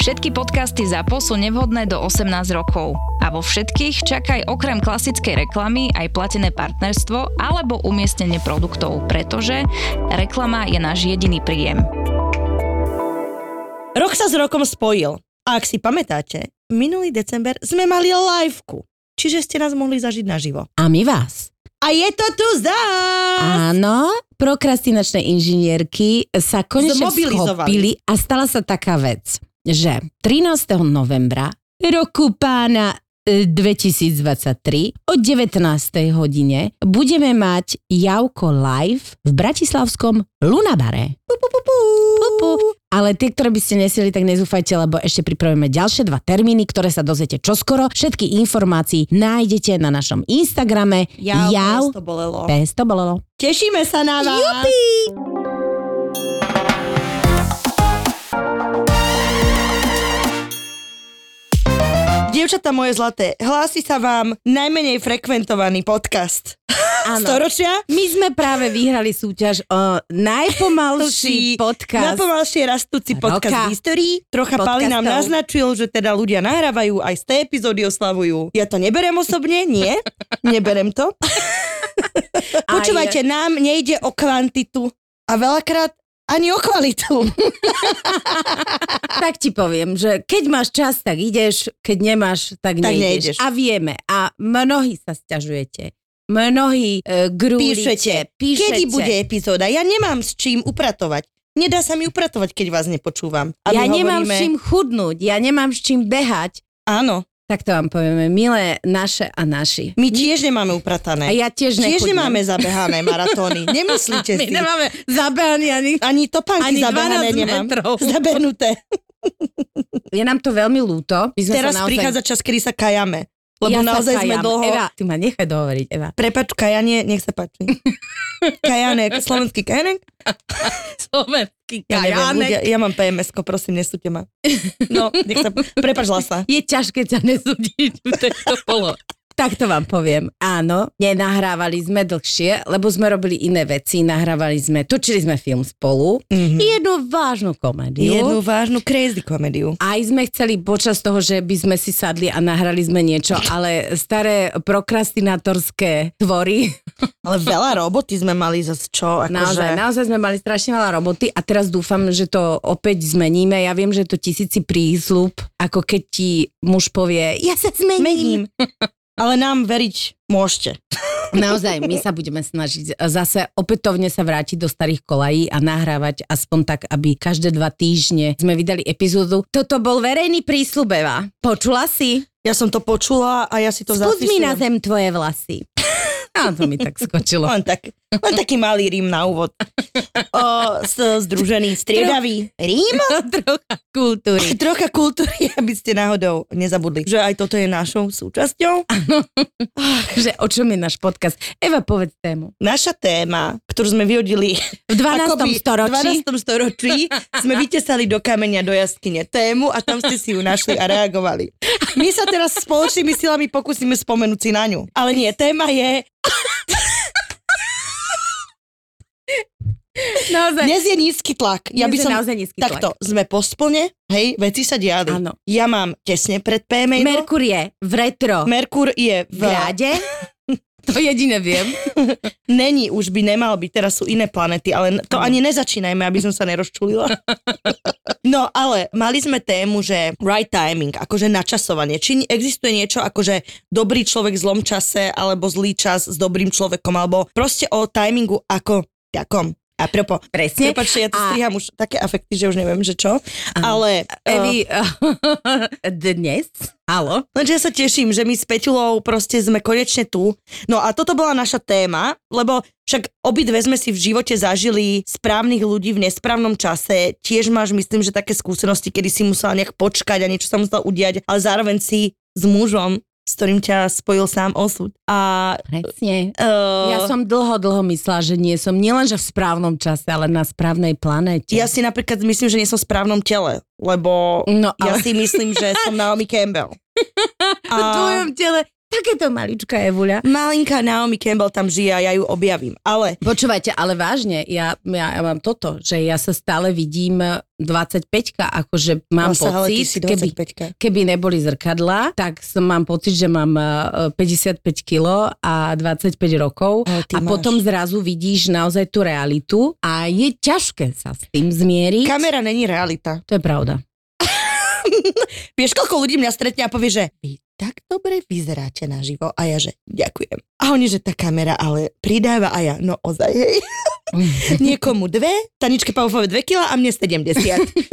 Všetky podcasty ZAPO sú nevhodné do 18 rokov. A vo všetkých čakaj okrem klasickej reklamy aj platené partnerstvo alebo umiestnenie produktov, pretože reklama je náš jediný príjem. Rok sa s rokom spojil. A ak si pamätáte, minulý december sme mali liveku. Čiže ste nás mohli zažiť naživo. A my vás. A je to tu zás! Áno, prokrastinačné inžinierky sa konečne schopili a stala sa taká vec, že 13. novembra roku pána e, 2023 o 19. hodine budeme mať Javko live v bratislavskom Lunabare. Pu, pu, pu, pu. Pu, pu. Ale tie, ktoré by ste nesili, tak nezúfajte, lebo ešte pripravíme ďalšie dva termíny, ktoré sa dozviete čoskoro. Všetky informácií nájdete na našom Instagrame Jau, Jau to bolelo. Pes to bolelo. Tešíme sa na vás. Jupi! Dievčatá moje zlaté, hlási sa vám najmenej frekventovaný podcast. Áno. Storočia? My sme práve vyhrali súťaž o najpomalší podcast. Najpomalšie rastúci podcast Roka. v histórii. Trocha Pali nám Podcastov. naznačil, že teda ľudia nahrávajú, aj z tej epizódy oslavujú. Ja to neberem osobne, nie. Neberem to. Počúvajte, nám nejde o kvantitu a veľakrát ani o kvalitu. Tak ti poviem, že keď máš čas, tak ideš, keď nemáš, tak, Tak nejdeš. nejdeš. A vieme. A mnohí sa sťažujete. Mnohí e, grúlite, Píšete, píšete. kedy bude epizóda. Ja nemám s čím upratovať. Nedá sa mi upratovať, keď vás nepočúvam. A Ja nemám hovoríme, s čím chudnúť, ja nemám s čím behať. Áno, Tak to vám povieme, milé naše a naši. my tiež nemáme upratané. A ja tiež Tiež nechudnem. nemáme zabehané maratóny. Nemyslíte My si. nemáme zabehaný ani... Ani topánky Ani zabehané 12 nemám. metrov. Zabernuté. Je nám to veľmi ľúto. My sme Teraz naozaj... prichádza čas, kedy sa kajame. Lebo ja naozaj sme dlho... Eva, ty ma nechaj dohovoriť, Eva. Prepač, kajanie, nech sa páči. Kajanek, slovenský kajanek? Slovenský Ja neviem, ľudia, ja mám PMS-ko, prosím, nesúďte ma. No, nech sa... Prepač, Lasa. Je ťažké ťa nesúdiť v tejto polo. Tak to vám poviem. Áno, nenahrávali sme dlhšie, lebo sme robili iné veci. Nahrávali sme, točili sme film spolu. Mhm. Jednu vážnu komédiu. Jednu vážnu crazy komédiu. Aj sme chceli počas toho, že by sme si sadli a nahrali sme niečo, ale staré prokrastinatorské tvory. Ale veľa roboty sme mali zase čo, Naozaj, akože... naozaj sme mali strašne veľa roboty a teraz dúfam, že to opäť zmeníme. Ja viem, že to tisíci prísľub, ako keď ti muž povie, ja sa zmením. Mením. Ale nám veriť môžete. Naozaj, my sa budeme snažiť zase opätovne sa vrátiť do starých kolají a nahrávať aspoň tak, aby každé dva týždne sme vydali epizódu. Toto bol verejný prísľub, Eva. Počula si? Ja som to počula a ja si to Spust mi na zapisujem. zem tvoje vlasy. A to mi tak skočilo. Len, tak, len taký malý rím na úvod. O, s, združený, striedavý rím. Trocha kultúry. Trocha kultúry, aby ste náhodou nezabudli, že aj toto je našou súčasťou. Že o čom je náš podcast? Eva, povedz tému. Naša téma, ktorú sme vyhodili V 12. akoby storočí. v 12. storočí, sme vytesali do kameňa do jaskyne tému a tam ste si ju našli a reagovali. My sa teraz spoločnými silami pokúsime spomenúť si na ňu. Ale nie, téma je, Naozaj. dnes je nízky tlak. Ja by Dnes je som, naozaj nízky takto, tlak. sme po splne, hej, veci sa diali. Áno. Ja mám tesne pred PMA. Merkur je v retro. Merkur je v... ráde. To jediné viem. Není, už by nemal byť, teraz sú iné planety, ale to ani nezačínajme, aby som sa nerozčulila. No ale mali sme tému, že right timing, akože načasovanie. Či existuje niečo akože dobrý človek v zlom čase, alebo zlý čas s dobrým človekom, alebo proste o timingu ako takom. A propo, Presne. Prepačte, ja to A- striham už také afekty, že už neviem, že čo. Ale uh, Evi, dnes, halo, Lenže ja sa teším, že my s Peťulou proste sme konečne tu. No a toto bola naša téma, lebo však obidve sme si v živote zažili správnych ľudí v nesprávnom čase. Tiež máš, myslím, že také skúsenosti, kedy si musela nejak počkať a niečo sa musela udiať, ale zároveň si s mužom, s ktorým ťa spojil sám osud. A Presne. uh, Ja som dlho, dlho myslela, že nie som nielenže v správnom čase, ale na správnej planéte. ja si napríklad myslím, že nie som v správnom tele, lebo No ja ale si myslím, že som Naomi Campbell. v tvojom tele takéto maličká Evuľa. Malinká Naomi Campbell tam žije a ja ju objavím. Ale Počúvajte, ale vážne, ja, ja, ja mám toto, že ja sa stále vidím 25-ka, akože mám ty pocit, keby, 25 keby neboli zrkadla, tak som, mám pocit, že mám eh, 55 kg a 25 rokov a máš. potom zrazu vidíš naozaj tú realitu a je ťažké sa s tým zmieriť. Kamera není realita. To je pravda. Vieš, koľko ľudí mňa stretne a povie, že vy tak dobre vyzeráte naživo. A ja, že ďakujem. A oni, že tá kamera ale pridáva a ja, no ozaj, hej. Niekomu dve, Taničke Paufové dve kila a mne 70.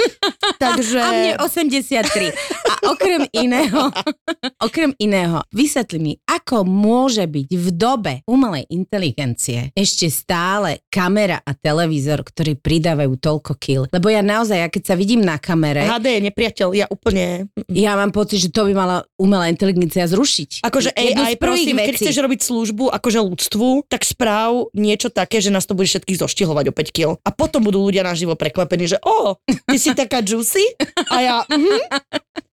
Takže... A mne 83. A okrem iného, okrem iného, vysvetli mi, ako môže byť v dobe umelej inteligencie ešte stále kamera a televízor, ktorí pridávajú toľko kil. Lebo ja naozaj, ja keď sa vidím na kamere, HD je nepriateľ, ja úplne... ja mám pocit, že to by mala umelá inteligencia zrušiť. Akože AI, prosím, keď chceš robiť službu akože ľudstvu, tak správ niečo také, že nás to bude všetkých zoštihovať o 5 kg. A potom budú ľudia naživo prekvapení, že o, ty si taká juicy? A ja, mhm.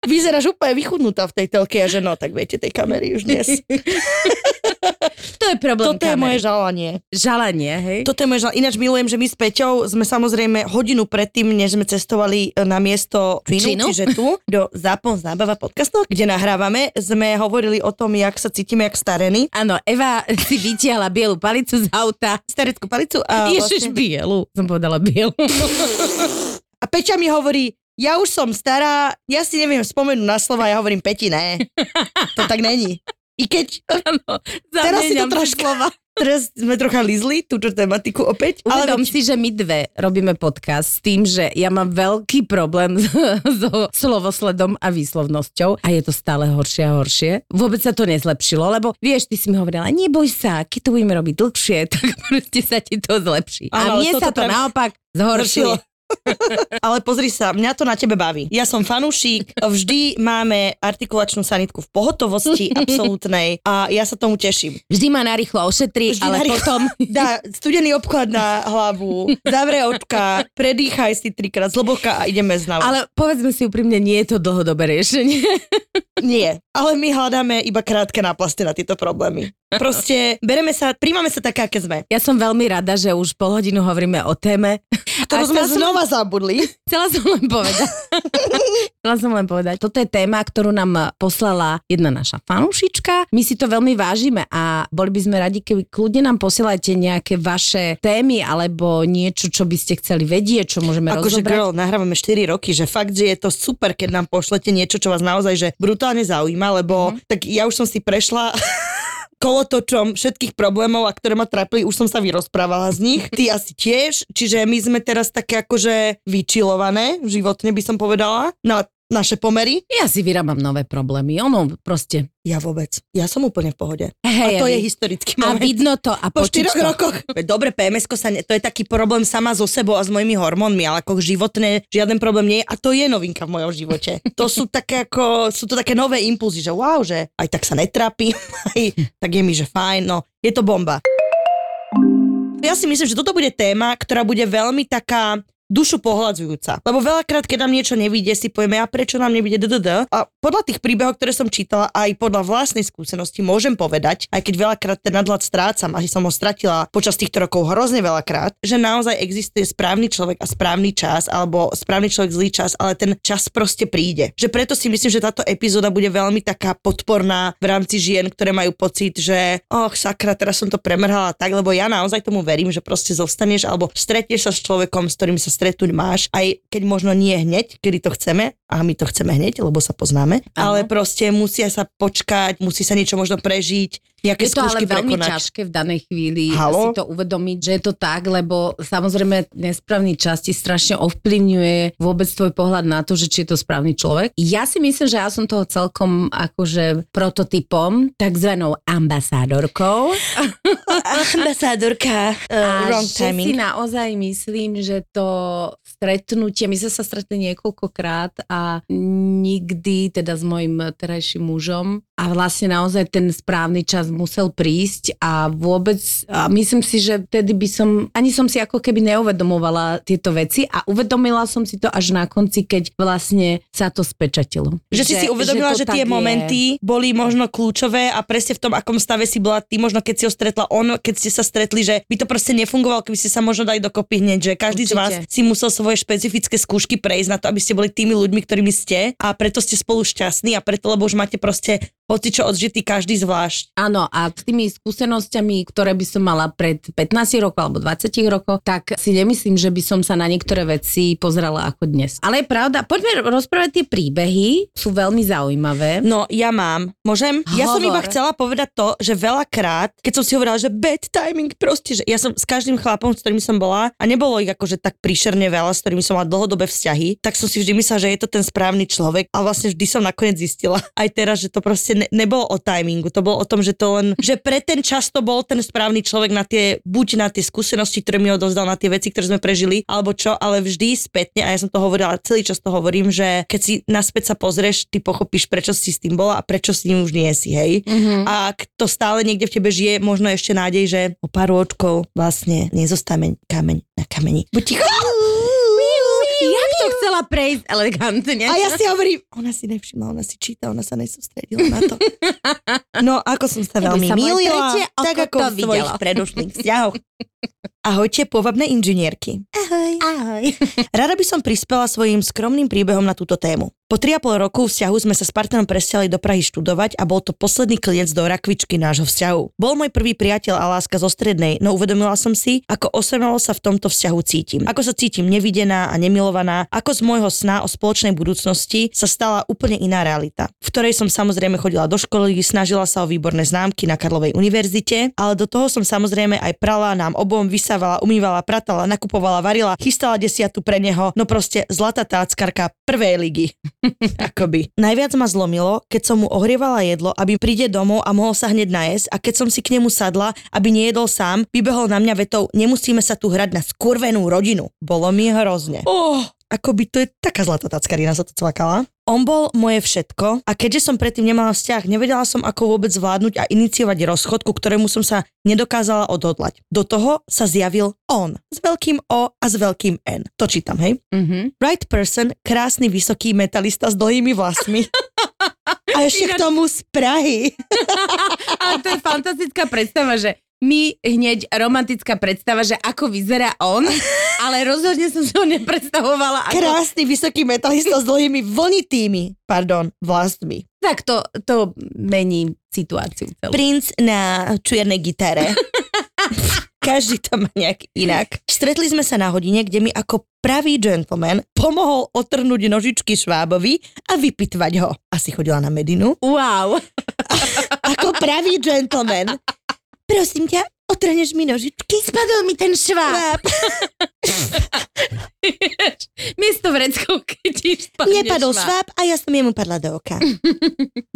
Vyzeráš úplne vychudnutá v tej telke a že no, tak viete, tej kamery už dnes. To je problém Toto je kamery. moje žalanie. žalanie, hej? Toto je moje žalanie. Ináč milujem, že my s Peťou sme samozrejme hodinu predtým, než sme cestovali e, na miesto Činu? čiže tu, do Zápon zábava podcastu, kde nahrávame, sme hovorili o tom, jak sa cítime, jak starení. Áno, Eva si vytiahla bielu palicu z auta. Stareckú palicu a Ježiš, vlastne... bielu. Som povedala bielu. A Peťa mi hovorí, ja už som stará, ja si neviem spomenúť na slova, ja hovorím Peti, ne. To tak není. I keď Áno, Teraz si to troška- slova. teraz sme trocha lízli túto tematiku opäť, ale Uvedom veď, si, že my dve robíme podcast s tým, že ja mám veľký problém so slovosledom a výslovnosťou a je to stále horšie a horšie. Vôbec sa to nezlepšilo, lebo vieš, ty si mi hovorila, neboj sa, keď to budeme robiť dlhšie, tak proste sa ti to zlepší. Áno, a ale mne sa to práve- naopak zhoršilo. ale pozri sa, mňa to na tebe baví. Ja som fanúšik, vždy máme artikulačnú sanitku v pohotovosti absolútnej a ja sa tomu teším. Vždy ma narýchlo ošetrí, Vždy ale narýchlo. potom... Dá studený obklad na hlavu, zavre očka, predýchaj si trikrát zhlboka a ideme znova. Ale povedzme si úprimne, nie je to dlhodobé riešenie. Nie, ale my hľadáme iba krátke náplasty na tieto problémy. Proste bereme sa, príjmame sa také, aké sme. Ja som veľmi rada, že už pol hodinu hovoríme o téme. Ktorú A sme som- znova zabudli. Chcela som len povedať. Chcela som len povedať. Toto je téma, ktorú nám poslala jedna naša fanúšička. My si to veľmi vážime a boli by sme radi, keby kľudne nám posielate nejaké vaše témy alebo niečo, čo by ste chceli vedieť, čo môžeme Akože rozobrať. girl, nahrávame 4 roky, že fakt, že je to super, keď nám pošlete niečo, čo vás naozaj že brutálne zaujíma, lebo mm-hmm. tak ja už som si prešla kolotočom všetkých problémov, a ktoré ma trápili, už som sa vyrozprávala z nich. Ty asi tiež, čiže my sme teraz také akože vyčilované, životne by som povedala, na naše pomery. Ja si vyrábam nové problémy. Ono proste... Ja vôbec. Ja som úplne v pohode. Hej, a to Evi. je historický A moment. vidno to a po počuť 4 to. rokoch. Dobre, pms sa ne, to je taký problém sama so sebou a s mojimi hormónmi, ale ako životné žiaden problém nie je a to je novinka v mojom živote. To sú také ako, sú to také nové impulzy, že wow, že aj tak sa netrápim, aj tak je mi, že fajn, no je to bomba. Ja si myslím, že toto bude téma, ktorá bude veľmi taká dušu pohľadzujúca. Lebo veľakrát, keď nám niečo nevíde, si povieme, a prečo nám nevíde DDD. A podľa tých príbehov, ktoré som čítala, aj podľa vlastnej skúsenosti môžem povedať, aj keď veľakrát ten nadhľad strácam, asi som ho stratila počas týchto rokov hrozne veľakrát, že naozaj existuje správny človek a správny čas, alebo správny človek zlý čas, ale ten čas proste príde. Že preto si myslím, že táto epizóda bude veľmi taká podporná v rámci žien, ktoré majú pocit, že och, sakra, teraz som to premrhala tak, lebo ja naozaj tomu verím, že proste zostaneš alebo stretneš sa s človekom, s ktorým sa stretnúť máš, aj keď možno nie hneď, kedy to chceme, a my to chceme hneď, lebo sa poznáme, Áno. ale proste musia sa počkať, musí sa niečo možno prežiť, Jaké Je to ale veľmi prekonať. ťažké v danej chvíli Halo? si to uvedomiť, že je to tak, lebo samozrejme nesprávny čas ti strašne ovplyvňuje vôbec tvoj pohľad na to, že či je to správny človek. Ja si myslím, že ja som toho celkom akože prototypom, takzvanou ambasádorkou. Ambasádorka. Uh, A wrong že si timing. naozaj myslím, že to stretnutie, my sme sa stretli niekoľkokrát a nikdy teda s mojim terajším mužom a vlastne naozaj ten správny čas musel prísť a vôbec a myslím si, že vtedy by som, ani som si ako keby neuvedomovala tieto veci a uvedomila som si to až na konci, keď vlastne sa to spečatilo. Že si si uvedomila, že, to tie tak je. momenty boli možno kľúčové a presne v tom, akom stave si bola ty, možno keď si ho stretla on, keď ste sa stretli, že by to proste nefungovalo, keby ste sa možno dali dokopy hneď, že každý z vás Určite. si musel svoje špecifické skúšky prejsť na to, aby ste boli tými ľuďmi, ktorými ste a preto ste spolu šťastní a preto, lebo už máte proste hoci čo odžitý každý zvlášť. Áno, a s tými skúsenosťami, ktoré by som mala pred 15 rokov alebo 20 rokov, tak si nemyslím, že by som sa na niektoré veci pozerala ako dnes. Ale je pravda, poďme rozprávať tie príbehy, sú veľmi zaujímavé. No, ja mám. Môžem? Ja som Hovor. iba chcela povedať to, že veľakrát, keď som si hovorila, že bad timing proste, že ja som s každým chlapom, s ktorým som bola, a nebolo ich akože tak príšerne veľa, s ktorými som mala dlhodobé vzťahy, tak som si vždy myslela, že je to ten správny človek a vlastne vždy som nakoniec zistila aj teraz, že to proste ne, nebolo o timingu, to bolo o tom, že to len, že pre ten čas to bol ten správny človek na tie, buď na tie skúsenosti, ktoré mi odozdal, na tie veci, ktoré sme prežili, alebo čo, ale vždy spätne, a ja som to hovorila, celý čas to hovorím, že keď si naspäť sa pozrieš, ty pochopíš, prečo si s tým bola a prečo s ním už nie si, hej. Mhm. A to stále niekde v tebe žije, možno ešte nádej, že o pár rôčkov vlastne nezostane kameň na kameni. Buď ticho. To chcela prejsť elegantne? A ja si hovorím, ona si nevšimla, ona si číta, ona sa nesústredila na to. No, ako som sa veľmi sa milila, tak ako to v svojich predošlých vzťahoch. Ahojte, povabné inžinierky. Ahoj. Ahoj. Rada by som prispela svojim skromným príbehom na túto tému. Po 3,5 roku vzťahu sme sa s partnerom presťali do Prahy študovať a bol to posledný klienc do rakvičky nášho vzťahu. Bol môj prvý priateľ a láska zo strednej, no uvedomila som si, ako osamelo sa v tomto vzťahu cítim. Ako sa cítim nevidená a nemilovaná, ako z môjho sna o spoločnej budúcnosti sa stala úplne iná realita, v ktorej som samozrejme chodila do školy, snažila sa o výborné známky na Karlovej univerzite, ale do toho som samozrejme aj prala, nám obom vysávala, umývala, pratala, nakupovala, varila, chystala desiatu pre neho, no proste zlatá táckarka prvej ligy. Akoby. Najviac ma zlomilo, keď som mu ohrievala jedlo, aby príde domov a mohol sa hneď najesť a keď som si k nemu sadla, aby nejedol sám, vybehol na mňa vetou, nemusíme sa tu hrať na skurvenú rodinu. Bolo mi hrozne. Oh, akoby to je taká zlatá tackarina, sa to cvakala. On bol moje všetko a keďže som predtým nemala vzťah, nevedela som ako vôbec zvládnuť a iniciovať rozchod, ku ktorému som sa nedokázala odhodlať. Do toho sa zjavil on s veľkým O a s veľkým N. To čítam, hej? Mhm. Right person, krásny vysoký metalista s dlhými vlasmi. A ešte k tomu z Prahy. Ale to je fantastická predstava, že my hneď romantická predstava, že ako vyzerá on, ale rozhodne som si ho nepredstavovala ako... Krásny vysoký metalista s dlhými vlnitými, pardon, vlasmi. Tak to, to mení situáciu celú. Princ na čiernej gitare. Každý to má nejak inak. Stretli sme sa na hodine, kde mi ako pravý gentleman pomohol otrhnúť nožičky švábovi a vypitvať ho. Asi chodila na Medinu. Wow. Ako pravý gentleman. Prosím ťa, otrhneš mi nožičky? Spadol mi ten šváb. Miesto vreckovky ti spadne Nepadol šváb a ja som jemu padla do oka.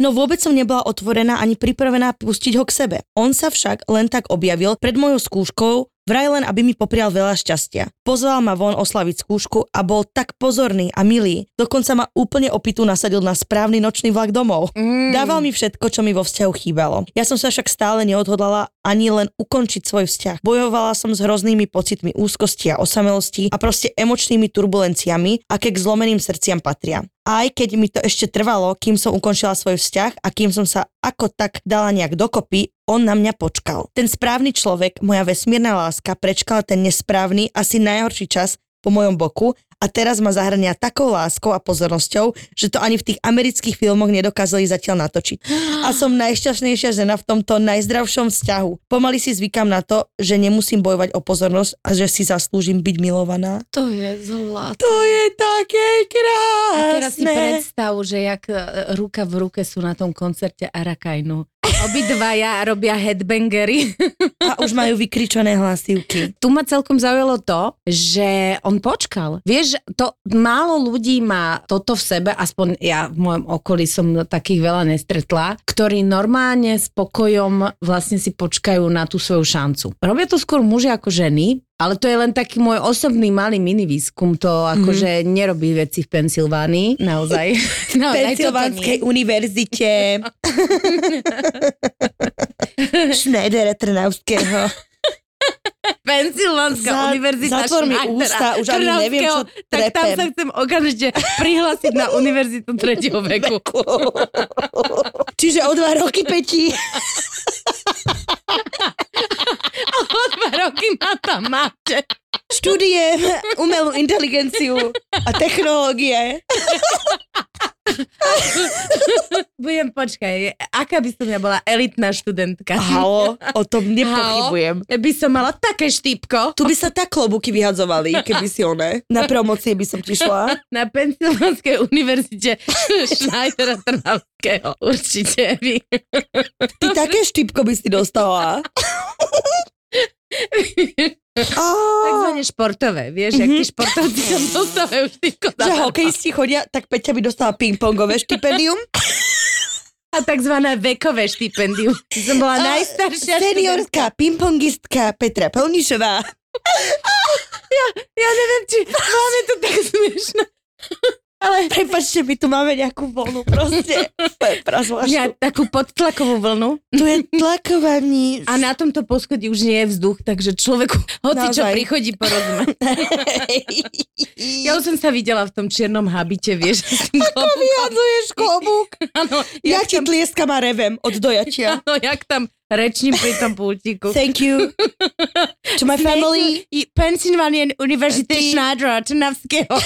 No vôbec som nebola otvorená ani pripravená pustiť ho k sebe. On sa však len tak objavil pred mojou skúškou, vraj len, aby mi poprial veľa šťastia. Pozval ma von oslaviť skúšku a bol tak pozorný a milý. Dokonca ma úplne opitu nasadil na správny nočný vlak domov. Mm. Dával mi všetko, čo mi vo vzťahu chýbalo. Ja som sa však stále neodhodlala ani len ukončiť svoj vzťah. Bojovala som s hroznými pocitmi úzkosti a osamelosti a proste emočnými turbulenciami, aké k zlomeným srdciam patria. Aj keď mi to ešte trvalo, kým som ukončila svoj vzťah a kým som sa ako tak dala nejak dokopy, on na mňa počkal. Ten správny človek, moja vesmírna láska, prečkal ten nesprávny, asi najhorší čas po mojom boku a teraz ma zahrania takou láskou a pozornosťou, že to ani v tých amerických filmoch nedokázali zatiaľ natočiť. A som najšťastnejšia žena v tomto najzdravšom vzťahu. Pomaly si zvykam na to, že nemusím bojovať o pozornosť a že si zaslúžim byť milovaná. To je zlato. To je také A krásne. teraz si predstav, že jak e, ruka v ruke sú na tom koncerte Arakajnu. Obidvaja robia headbangery. A už majú vykričané hlasivky. Tu ma celkom zaujalo to, že on počkal. Vieš, to málo ľudí má toto v sebe, aspoň ja v mojom okolí som takých veľa nestretla, ktorí normálne s pokojom vlastne si počkajú na tú svoju šancu. Robia to skôr muži ako ženy, ale to je len taký môj osobný malý mini výskum, to akože mm. nerobí veci v Pensylvánii, naozaj. V Pensylvánskej univerzite Schneidera Trnavského. Pensylvánska Za- univerzita zatvor mi ústa, už ani neviem, čo Trnavského. Tak tam trepem. sa chcem okamžite prihlásiť na univerzitu tretieho veku. Čiže o dva roky petí. Dva roky ma tam máte. Študujem umelú inteligenciu a technológie. Budem, počkaj, aká by som ja bola elitná študentka. Halo, o tom nepochybujem. By som mala také štípko Tu by sa tak klobúky vyhadzovali, keby si one. Na promocie by som ti šla. na Pensylvánskej univerzite Schneidera Trnavského. Určite vy. Ty také štipko by si dostala. Á, Takzvané športové, vieš, jak Mhm. tí športovci tam dostávajú štípko. že hokejisti chodia, tak Peťa by dostala ping-pongové štipendium. A takzvané vekové štipendium. Som bola najstaršia. Seniorská pingpongistka Petra Pelnišová. Ja neviem, či máme to tak smiešne. Ale Prepačte, my tu máme nejakú vlnu proste. ja, takú podtlakovú vlnu. Tu je tlakovanie. A na tomto poschodí už nie je vzduch, takže človeku hoci čo Naozaj. prichodí porozumieť. Ja už som sa videla v tom čiernom habite, vieš. Ako vyhadzuješ klobúk? Áno, Ja ti tlieskam a revem od dojatia. Áno, jak tam rečním pri tom pultíku. Thank you. To my family. Pennsylvania University Ty- Schneidera Trnavského.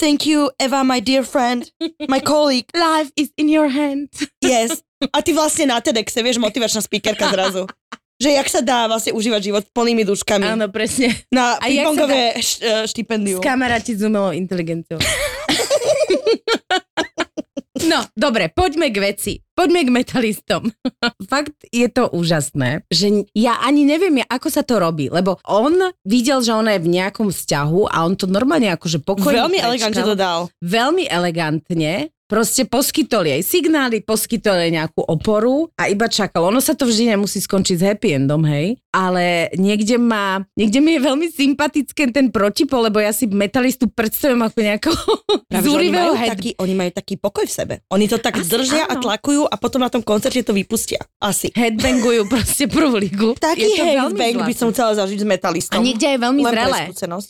Thank you, Eva, my dear friend. My colleague. Life is in your hand. Yes. A ty vlastne na TEDxe, vieš, motivačná speakerka zrazu. Že jak sa dá vlastne užívať život s plnými duškami. Áno, presne. Na pingpongové š- e, štipendium. Kamaráti s umelou inteligenciou. No, dobre, poďme k veci. Poďme k metalistom. Fakt je to úžasné, že ja ani neviem, ako sa to robí, lebo on videl, že ona je v nejakom vzťahu a on to normálne akože pokojne Veľmi elegantne to dal. veľmi elegantne proste poskytol jej signály, poskytol jej nejakú oporu a iba čakal. Ono sa to vždy nemusí skončiť s happy endom, hej? Ale niekde má, niekde mi je veľmi sympatické ten protipol, lebo ja si metalistu predstavujem ako nejakého oni, zúrivého head... taký, oni majú taký pokoj v sebe. Oni to tak Asi držia a áno. tlakujú a potom na tom koncerte to vypustia. Asi. headbangujú proste prvú ligu. Taký Je headbang by som chcela zažiť s A metalistom. niekde je veľmi Len zrelé.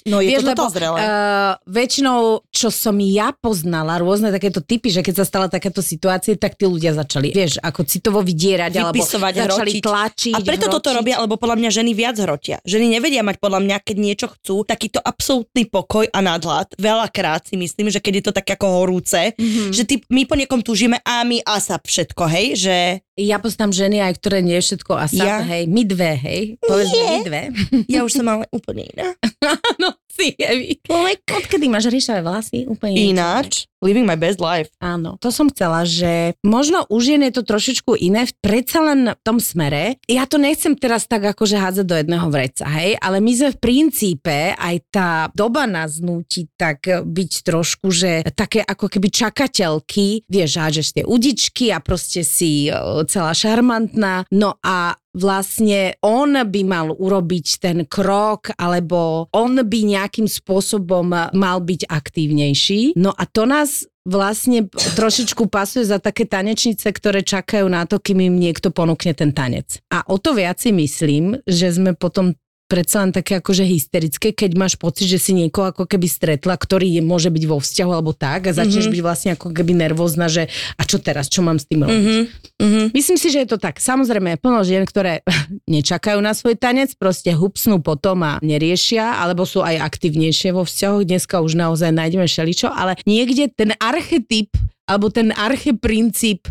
No je Vieš, to lebo zrelé. Uh, väčšinou, čo som ja poznala, rôzne takéto typy, že keď sa stala takáto situácia, tak tí ľudia začali, vieš, ako citovo vydierať, alebo Vypisovať, začali hrotiť. tlačiť, A preto toto hrotiť. robia, lebo podľa mňa ženy viac hrotia. Ženy nevedia mať podľa mňa, keď niečo chcú, takýto absolútny pokoj a nadhľad. Veľakrát si myslím, že keď je to tak ako horúce, Mhm. že ty, my po niekom túžime a my a sa všetko, hej, že Ja poznám ženy aj, ktoré nie je všetko ASAP, Ja? hej, my dve, hej, povedzme my dve. ja už som ale úplne iná. Áno, si, Evi. Odkedy máš ríšavé vlasy? Úplne niečo, Ináč, living my best life. Áno, to som chcela, že možno u žien je to trošičku iné, predsa len v tom smere. Ja to nechcem teraz tak akože hádzať do jedného vreca, hej, ale my sme v princípe, aj tá doba nás núti tak byť trošku, že také ako keby čakateľky, vieš, hážeš tie udičky a proste si e, celá šarmantná, no a vlastne on by mal urobiť ten krok, alebo on by nejakým spôsobom mal byť aktívnejší. No a to nás vlastne trošičku pasuje za také tanečnice, ktoré čakajú na to, kým im niekto ponúkne ten tanec. A o to viac si myslím, že sme potom predsa len také akože hysterické, keď máš pocit, že si niekoho ako keby stretla, ktorý je, môže byť vo vzťahu alebo tak a začneš mm-hmm. byť vlastne ako keby nervózna, že a čo teraz, čo mám s tým robiť? Mhm. Mhm. Myslím si, že je to tak. Samozrejme, plno žien, ktoré nečakajú na svoj tanec, proste hupsnú potom a neriešia, alebo sú aj aktivnejšie vo vzťahoch. Dneska už naozaj nájdeme šeličo, ale niekde ten archetyp alebo ten archeprincíp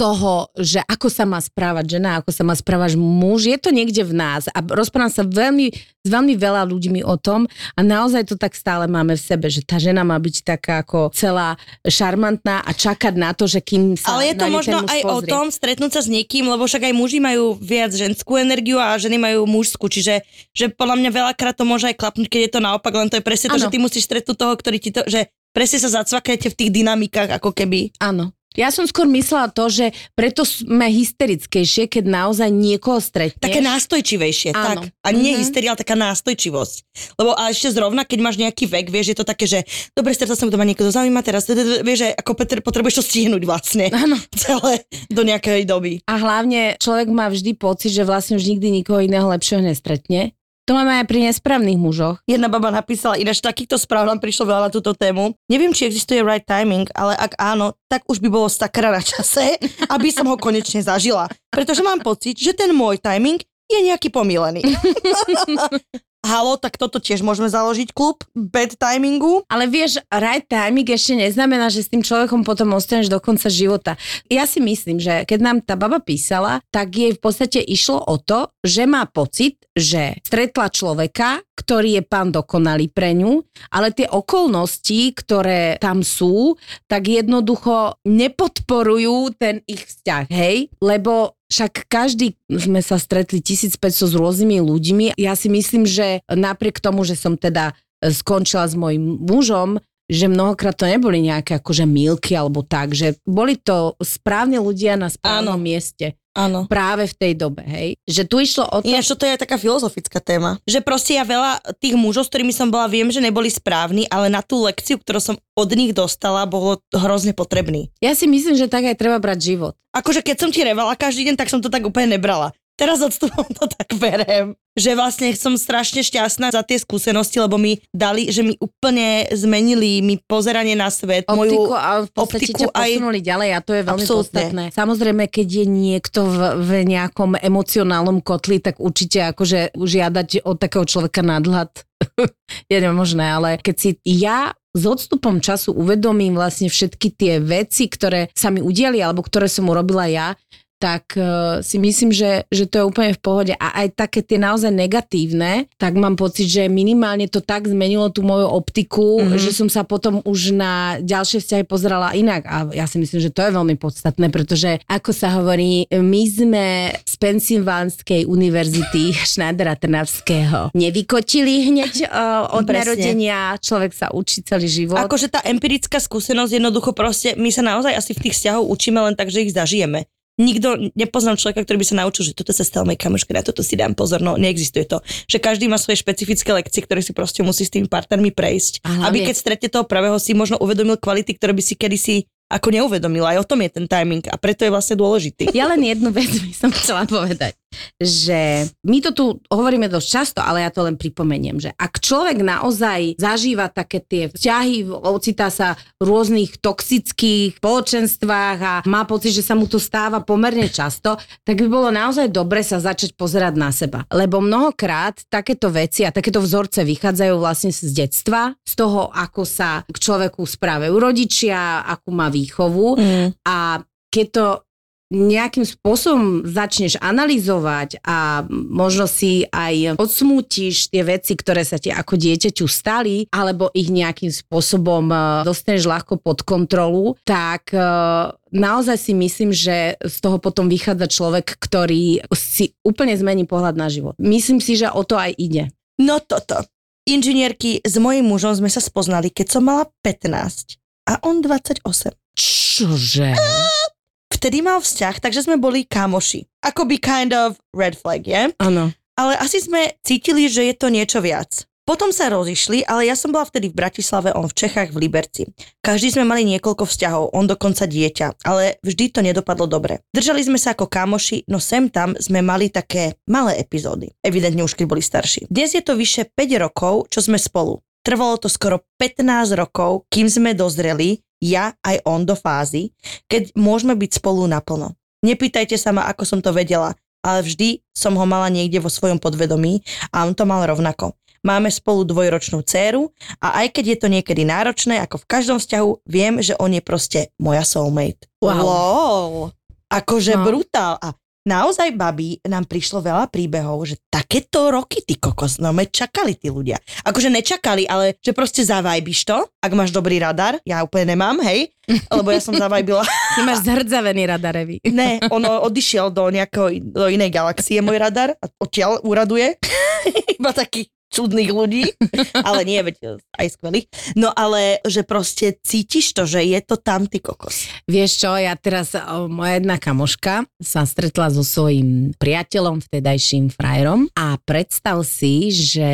toho, že ako sa má správať žena, ako sa má správať muž, je to niekde v nás a rozprávam sa veľmi, s veľmi veľa ľuďmi o tom a naozaj to tak stále máme v sebe, že tá žena má byť taká ako celá šarmantná a čakať na to, že kým sa Ale je to možno aj o pozrie. tom stretnúť sa s niekým, lebo však aj muži majú viac ženskú energiu a ženy majú mužskú, čiže že podľa mňa veľakrát to môže aj klapnúť, keď je to naopak, len to je presne to, Áno. že ty musíš stretnúť toho, ktorý ti to, že presne sa zacvaknete v tých dynamikách, ako keby. Áno. Ja som skôr myslela to, že preto sme hysterickejšie, keď naozaj niekoho stretneš. Také nástojčivejšie, Áno. tak. A nie Mhm. hysteria, ale taká nástojčivosť. Lebo a ešte zrovna, keď máš nejaký vek, vieš, je to také, že dobre, stretol som, kto ma niekto zaujíma teraz, vieš, že ako Peter, potrebuješ to stihnúť vlastne Áno. celé do nejakej doby. A hlavne človek má vždy pocit, že vlastne už nikdy nikoho iného lepšieho nestretne. To máme aj pri nesprávnych mužoch. Jedna baba napísala, ináč takýchto správ nám prišlo veľa na túto tému. Neviem, či existuje right timing, ale ak áno, tak už by bolo sakra na čase, aby som ho konečne zažila. Pretože mám pocit, že ten môj timing je nejaký pomílený. Halo, tak toto tiež môžeme založiť klub bad timingu. Ale vieš, right timing ešte neznamená, že s tým človekom potom ostaneš do konca života. Ja si myslím, že keď nám tá baba písala, tak jej v podstate išlo o to, že má pocit, že stretla človeka, ktorý je pán dokonalý pre ňu, ale tie okolnosti, ktoré tam sú, tak jednoducho nepodporujú ten ich vzťah, hej? Lebo však každý sme sa stretli 1500 s rôznymi ľuďmi. Ja si myslím, že napriek tomu, že som teda e, skončila s mojim mužom, že mnohokrát to neboli nejaké akože milky alebo tak, že boli to správni ľudia na správnom Áno. mieste Áno. práve v tej dobe, hej. Že tu išlo o to... Ináč toto je aj taká filozofická téma. Že proste ja veľa tých mužov, s ktorými som bola, viem, že neboli správni, ale na tú lekciu, ktorú som od nich dostala, bolo hrozne potrebný. Ja si myslím, že tak aj treba brať život. akože keď som ti revala každý deň, tak som to tak úplne nebrala. Teraz odstupom to tak berem, že vlastne som strašne šťastná za tie skúsenosti, lebo mi dali, že mi úplne zmenili mi pozeranie na svet, Optiku moju... a v podstate optiku ťa aj- posunuli ďalej a to je veľmi podstatné. Samozrejme, keď je niekto v, v nejakom emocionálnom kotli, tak určite akože žiadať od takého človeka nadhľad je nemožné, ale keď si ja s odstupom času uvedomím vlastne všetky tie veci, ktoré sa mi udiali alebo ktoré som urobila ja, tak uh, si myslím, že, že to je úplne v pohode. A aj také tie naozaj negatívne, tak mám pocit, že minimálne to tak zmenilo tú moju optiku, Mhm. mm-hmm. že som sa potom už na ďalšie vzťahy pozerala inak. A ja si myslím, že to je veľmi podstatné, pretože ako sa hovorí, my sme z Pensylvánskej univerzity Schneidera Trnavského nevykotili hneď uh, od Presne. narodenia. Človek sa učí celý život. Akože tá empirická skúsenosť jednoducho proste, my sa naozaj asi v tých vzťahoch učíme len tak, že ich zažijeme. Nikto, nepoznám človeka, ktorý by sa naučil, že toto sa stalo mojej kamoške, na toto si dám pozor, no neexistuje to. Že každý má svoje špecifické lekcie, ktoré si proste musí s tými partnermi prejsť. A hlavne- Aby keď stretne toho pravého si možno uvedomil kvality, ktoré by si kedysi ako neuvedomil. Aj o tom je ten timing a preto je vlastne dôležitý. Ja len jednu vec by som chcela povedať, že my to tu hovoríme dosť často, ale ja to len pripomeniem, že ak človek naozaj zažíva také tie vzťahy, ocitá sa v rôznych toxických spoločenstvách a má pocit, že sa mu to stáva pomerne často, tak by bolo naozaj dobre sa začať pozerať na seba. Lebo mnohokrát takéto veci a takéto vzorce vychádzajú vlastne z detstva, z toho, ako sa k človeku správajú rodičia, akú má výchovu Mm. a keď to nejakým spôsobom začneš analyzovať a možno si aj odsmútiš tie veci, ktoré sa ti ako dieťaťu stali, alebo ich nejakým spôsobom eh, dostaneš ľahko pod kontrolu, tak eh, naozaj si myslím, že z toho potom vychádza človek, ktorý si úplne zmení pohľad na život. Myslím si, že o to aj ide. No toto. Inžinierky, s mojím mužom sme sa spoznali, keď som mala 15 a on 28. Čože? Vtedy mal vzťah, takže sme boli kamoši. Akoby kind of red flag, je? Áno. Ale asi sme cítili, že je to niečo viac. Potom sa rozišli, ale ja som bola vtedy v Bratislave, on v Čechách, v Liberci. Každý sme mali niekoľko vzťahov, on dokonca dieťa, ale vždy to nedopadlo dobre. Držali sme sa ako kamoši, no sem tam sme mali také malé epizódy. Evidentne už keď boli starší. Dnes je to vyše 5 rokov, čo sme spolu. Trvalo to skoro 15 rokov, kým sme dozreli, ja aj on do fázy, keď môžeme byť spolu naplno. Nepýtajte sa ma, ako som to vedela, ale vždy som ho mala niekde vo svojom podvedomí a on to mal rovnako. Máme spolu dvojročnú dceru a aj keď je to niekedy náročné, ako v každom vzťahu, viem, že on je proste moja soulmate. Wow. Lol. Akože No. brutál. A naozaj, babi, nám prišlo veľa príbehov, že takéto roky, ty kokos, no me čakali tí ľudia. Akože nečakali, ale že proste zavajbiš to, ak máš dobrý radar, ja úplne nemám, hej, lebo ja som zavajbila. Ty máš zhrdzavený radarevi. Ne, on odišiel do nejakého, do inej galaxie, môj radar, a odtiaľ úraduje. Iba taký čudných ľudí, ale nie, veď aj skvelých. No ale, že proste cítiš to, že je to tam, ty kokos. Vieš čo, ja teraz, o, moja jedna kamoška sa stretla so svojím priateľom, vtedajším frajerom a predstav si, že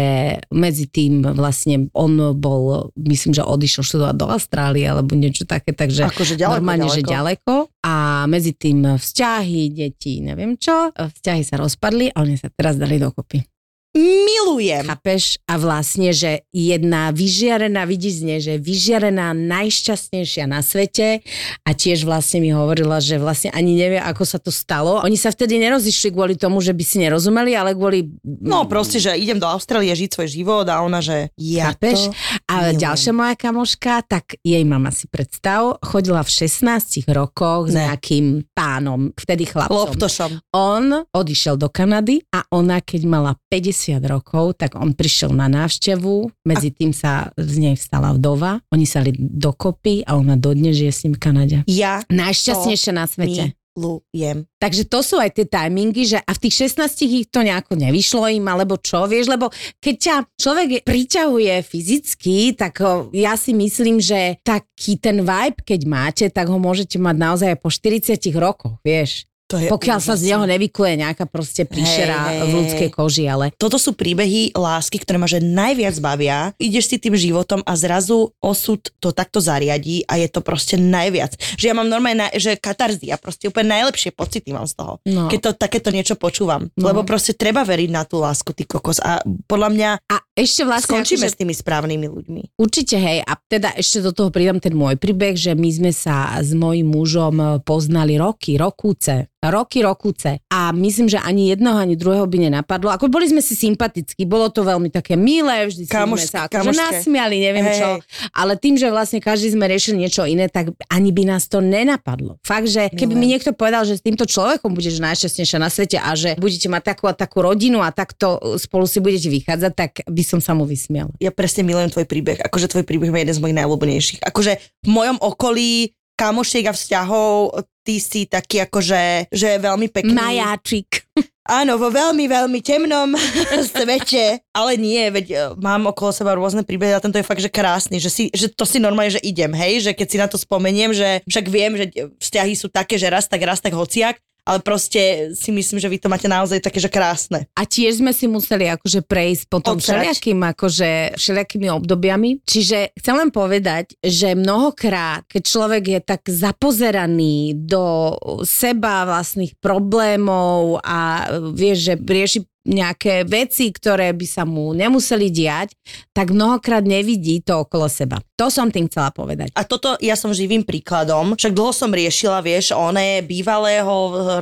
medzi tým vlastne on bol, myslím, že odišiel študovať do Austrálie alebo niečo také, takže Akože ďaleko, normálne, ďaleko. že ďaleko. A medzi tým vzťahy, deti, neviem čo, vzťahy sa rozpadli a oni sa teraz dali dokopy. Milujem. Chápeš? A vlastne, že jedna vyžiarená, vidíš z nej, že vyžiarená najšťastnejšia na svete a tiež vlastne mi hovorila, že vlastne ani nevie, ako sa to stalo. Oni sa vtedy nerozišli kvôli tomu, že by si nerozumeli, ale kvôli... No proste, že idem do Austrálie žiť svoj život a ona, že ja Chápeš? to A milujem. ďalšia moja kamoška, tak jej mama si predstav, chodila v 16 rokoch s Ne. nejakým pánom, vtedy chlapcom. loptošom. On odišiel do Kanady a ona, keď mala 50 rokov, tak on prišiel na návštevu, medzi tým sa z nej vstala vdova, oni sa li dokopy a ona dodnes žije s ním v Kanade. Ja Najšťastnejšia na svete. milujem. Takže to sú aj tie timingy, že a v tých 16 ich to nejako nevyšlo im, alebo čo, vieš, lebo keď ťa človek priťahuje fyzicky, tak ja si myslím, že taký ten vibe, keď máte, tak ho môžete mať naozaj aj po 40 rokoch, vieš. To je Pokiaľ sa z úžasné. neho nevykuje nejaká proste príšera Hej, hej, v ľudskej koži, ale Toto sú príbehy lásky, ktoré ma že najviac bavia. Ideš si tým životom a zrazu osud to takto zariadí a je to proste najviac. Že ja mám normálne, že katarzia, proste úplne najlepšie pocity mám z toho. No. Keď to takéto niečo počúvam. No. Lebo proste treba veriť na tú lásku, ty kokos. A podľa mňa a ešte vlastne skončíme akože s tými správnymi ľuďmi. Určite, hej. A teda ešte do toho pridám ten môj príbeh, že my sme sa s mojím mužom poznali roky, rokúce. Roky, rokúce. A myslím, že ani jedného, ani druhého by nenapadlo. Ako boli sme si sympatickí, bolo to veľmi také milé, vždy sme Kamošské, sa akože nasmiali, neviem Hej. čo. Ale tým, že vlastne každý sme riešili niečo iné, tak ani by nás to nenapadlo. Fakt, že keby Milé. mi niekto povedal, že s týmto človekom budeš najšťastnejšia na svete a že budete mať takú a takú rodinu a takto spolu si budete vychádzať, tak by som sa mu vysmiala. Ja presne milujem tvoj príbeh. Akože tvoj príbeh je jeden z mojich najľúbenejších. Akože v mojom okolí kamošiek a vzťahov ty si taký akože, že je veľmi pekný. Majáčik. Áno, vo veľmi, veľmi temnom svete, ale nie, veď e, mám okolo seba rôzne príbehy a tento je fakt, že krásny, že, si, že to si normálne, že idem, hej, že keď si na to spomeniem, že však viem, že vzťahy sú také, že raz tak, raz tak hociak, ale proste si myslím, že vy to máte naozaj také, že krásne. A tiež sme si museli akože prejsť potom Odsrať. všelijakým, akože všelijakými obdobiami. Čiže chcem len povedať, že mnohokrát, keď človek je tak zapozeraný do seba vlastných problémov a vieš, že rieši nejaké veci, ktoré by sa mu nemuseli diať, tak mnohokrát nevidí to okolo seba. To som tým chcela povedať. A toto ja som živým príkladom, však dlho som riešila, vieš, oné bývalého,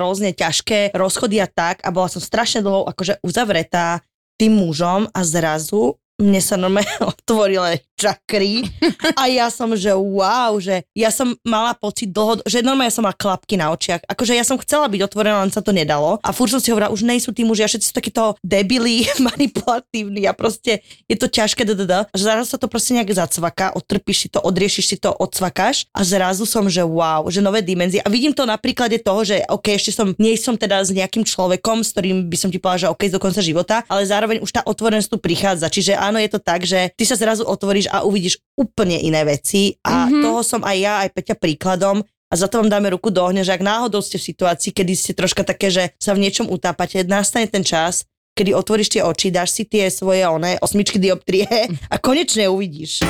rôzne ťažké rozchody a tak a bola som strašne dlho akože uzavretá tým mužom a zrazu mne sa normálne otvorili čakry a ja som, že wow, že ja som mala pocit dlho, že normálne som mala klapky na očiach. Akože ja som chcela byť otvorená, len sa to nedalo. A furt som si hovorila, už nejsú tí muži a všetci sú takíto debili, manipulatívni a proste je to ťažké, ddd. Že zrazu sa to proste nejak zacvaká, odtrpíš si to, odriešiš si to, odsvakáš a zrazu som, že wow, že nové dimenzie. A vidím to na príklade toho, že OK, ešte som, nie som teda s nejakým človekom, s ktorým by som ti povedala, že OK, do konca života, ale zároveň už tá otvorenosť tu prichádza. Čiže áno, je to tak, že ty sa zrazu otvoríš a uvidíš úplne iné veci a mm-hmm. toho som aj ja, aj Peťa príkladom a za to vám dáme ruku do ohňa, že ak náhodou ste v situácii, kedy ste troška také, že sa v niečom utápate, nastane ten čas, kedy otvoríš tie oči, dáš si tie svoje one, osmičky dioptrie a konečne uvidíš.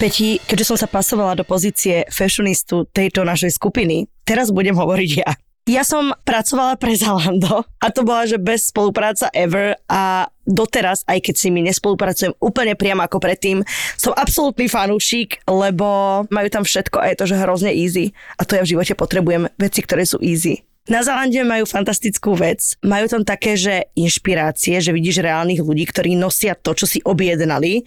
Peti, keďže som sa pasovala do pozície fashionistu tejto našej skupiny, teraz budem hovoriť ja. Ja som pracovala pre Zalando a to bola, že bez spolupráca ever a doteraz, aj keď s nimi nespolupracujem úplne priamo ako predtým, som absolútny fanúšik, lebo majú tam všetko a je to, že hrozne easy. A to ja v živote potrebujem veci, ktoré sú easy. Na Zalande majú fantastickú vec. Majú tam také, že inšpirácie, že vidíš reálnych ľudí, ktorí nosia to, čo si objednali.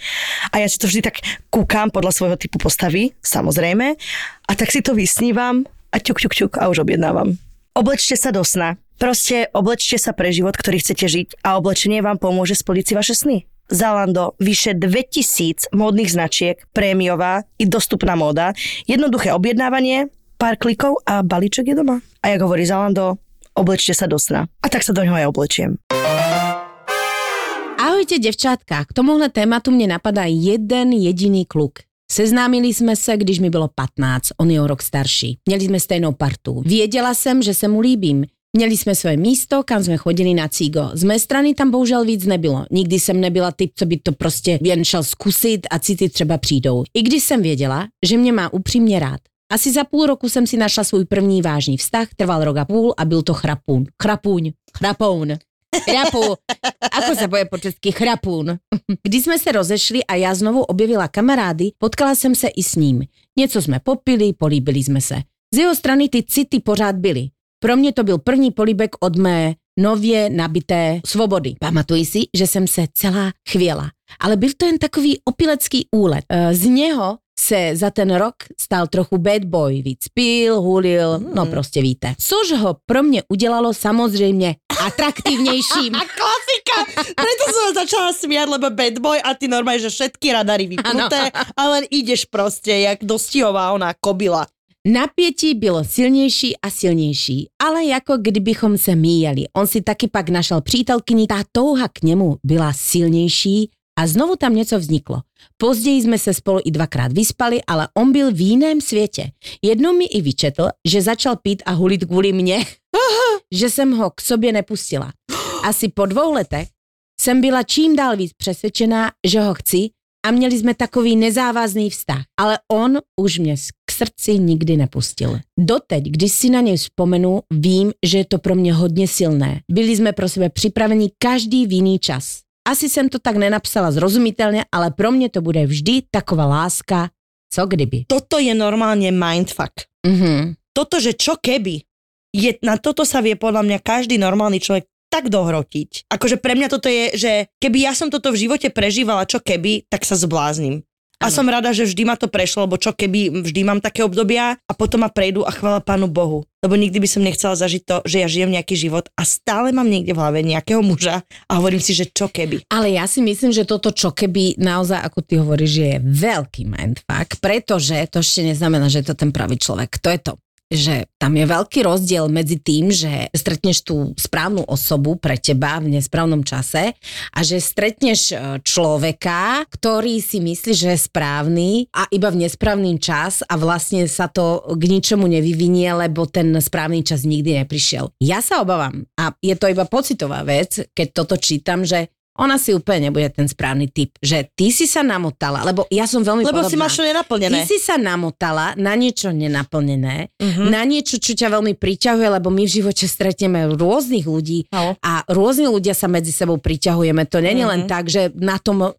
A ja si to vždy tak kúkam podľa svojho typu postavy, samozrejme. A tak si to vysnívam a ťuk, ťuk, ťuk a už objednávam. Oblečte sa do sna. Proste oblečte sa pre život, ktorý chcete žiť a oblečenie vám pomôže splniť si vaše sny. Zalando, vyše 2000 módnych značiek, prémiová i dostupná móda, jednoduché objednávanie, pár klikov a balíček je doma. A jak hovorí Zalando, oblečte sa do sna. A tak sa do ňoho aj oblečiem. Ahojte, devčátka. K tomuhle tématu mne napadá jeden jediný kluk. Seznámili jsme se, když mi bylo 15, on je o rok starší. Měli jsme stejnou partu. Věděla jsem, že se mu líbím. Měli jsme své místo, kam jsme chodili na cígo. Z mé strany tam bohužel víc nebylo. Nikdy jsem nebyla typ, co by to prostě jen šel zkusit a city třeba přijdou. I když jsem věděla, že mě má upřímně rád. Asi za půl roku jsem si našla svůj první vážný vztah, trval rok a půl a byl to chrapún. Chrapúň. Chrapoun. Chrapu. Ako sa povie po česky? Chrapún. Když jsme se rozešli a já znovu objevila kamarády, potkala jsem se i s ním. Něco jsme popili, políbili jsme se. Z jeho strany ty city pořád byly. Pro mě to byl první políbek od mé nově nabité svobody. Pamatuji si, že jsem se celá chvěla. Ale byl to jen takový opilecký úlet. E, Z něho se za ten rok stal trochu bad boy. Víc pil, hulil, no prostě víte. Což ho pro mě udělalo samozřejmě atraktívnejším. Klasika! Preto som začala smiať, lebo bad boy a ty normálne, že všetky radary vypnuté a len ideš proste, jak dostihová ona kobila. Napětí bylo silnější a silnější, ale jako kdybychom se míjeli. On si taky pak našel přítelkyni, ta touha k němu byla silnější a znovu tam něco vzniklo. Později jsme se spolu i dvakrát vyspali, ale on byl v jiném světě. Jednou mi i vyčetl, že začal pít a hulit kvůli mně, že jsem ho k sobě nepustila. Asi po dvou letech jsem byla čím dál víc přesvědčená, že ho chci a měli jsme takový nezávazný vztah. Ale on už mě k srdci nikdy nepustil. Doteď, když si na něj vzpomenu, vím, že je to pro mě hodně silné. Byli jsme pro sebe připraveni každý v jiný čas. Asi jsem to tak nenapsala zrozumitelně, ale pro mě to bude vždy taková láska, co kdyby. Toto je normálne mindfuck. Mhm. Toto, že čo keby, je, na toto sa vie podľa mňa každý normálny človek tak dohrotiť. Akože pre mňa toto je, že keby ja som toto v živote prežívala, čo keby, tak sa zbláznim. A som rada, že vždy ma to prešlo, lebo čo keby vždy mám také obdobia a potom ma prejdú a chvála Pánu Bohu. Lebo nikdy by som nechcela zažiť to, že ja žijem nejaký život a stále mám niekde v hlave nejakého muža a hovorím si, že čo keby. Ale ja si myslím, že toto čo keby naozaj, ako ty hovoríš, že je veľký mindfuck, pretože to ešte neznamená, že je to ten pravý človek. To je to že tam je veľký rozdiel medzi tým, že stretneš tú správnu osobu pre teba v nesprávnom čase a že stretneš e, človeka, ktorý si myslí, že je správny a iba v nesprávny čas a vlastne sa to k ničomu nevyvinie, lebo ten správny čas nikdy neprišiel. Ja sa obávam a je to iba pocitová vec, keď toto čítam, že ona si úplne nebude ten správny typ, že ty si sa namotala, lebo ja som veľmi Lebo podobná. si máš čo Ty nenaplnené. si sa namotala na niečo nenaplnené, Mhm. na niečo, čo ťa veľmi priťahuje, lebo my v živote stretneme rôznych ľudí No. a rôzni ľudia sa medzi sebou priťahujeme. To není Mhm. len tak, že na tom uh,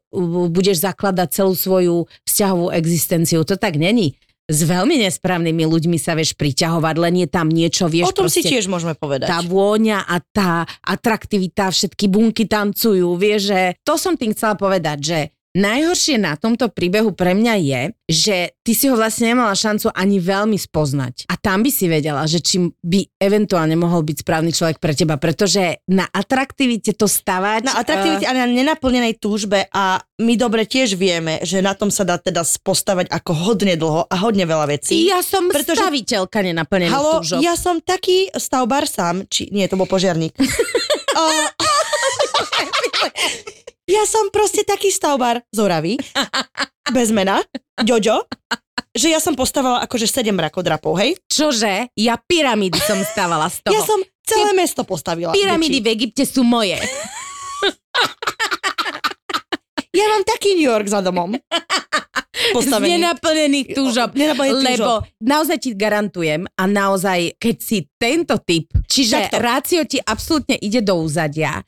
budeš zakladať celú svoju vzťahovú existenciu. To tak není. S veľmi nesprávnymi ľuďmi sa vieš priťahovať, len je tam niečo, vieš, O tom si proste tiež môžeme povedať. tá vôňa a tá atraktivita, všetky bunky tancujú, vieš, že to som tým chcela povedať, že najhoršie na tomto príbehu pre mňa je, že ty si ho vlastne nemala šancu ani veľmi spoznať. A tam by si vedela, že či by eventuálne mohol byť správny človek pre teba, pretože na atraktivite to stavať... Na atraktivite a na nenaplnenej túžbe a my dobre tiež vieme, že na tom sa dá teda postavať ako hodne dlho a hodne veľa uh, vecí. ja som Pretože- staviteľka nenaplnených Halo, túžob. ja som taký stavbar sám, či nie, to bol požiarník. O, ja som proste taký stavbar z Oravy, bez mena, Ďoďo, že ja som postavala akože 7 mrakodrapov, hej? Čože? Ja pyramídy som stávala z toho. Ja som celé mesto postavila. Pyramídy v Egypte sú moje. Ja mám taký New York za domom. Z Postavený. nenaplnených túžob. Nenaplnených Lebo naozaj ti garantujem a naozaj, keď si tento typ, čiže Takto. rácio ti absolútne ide do úzadia,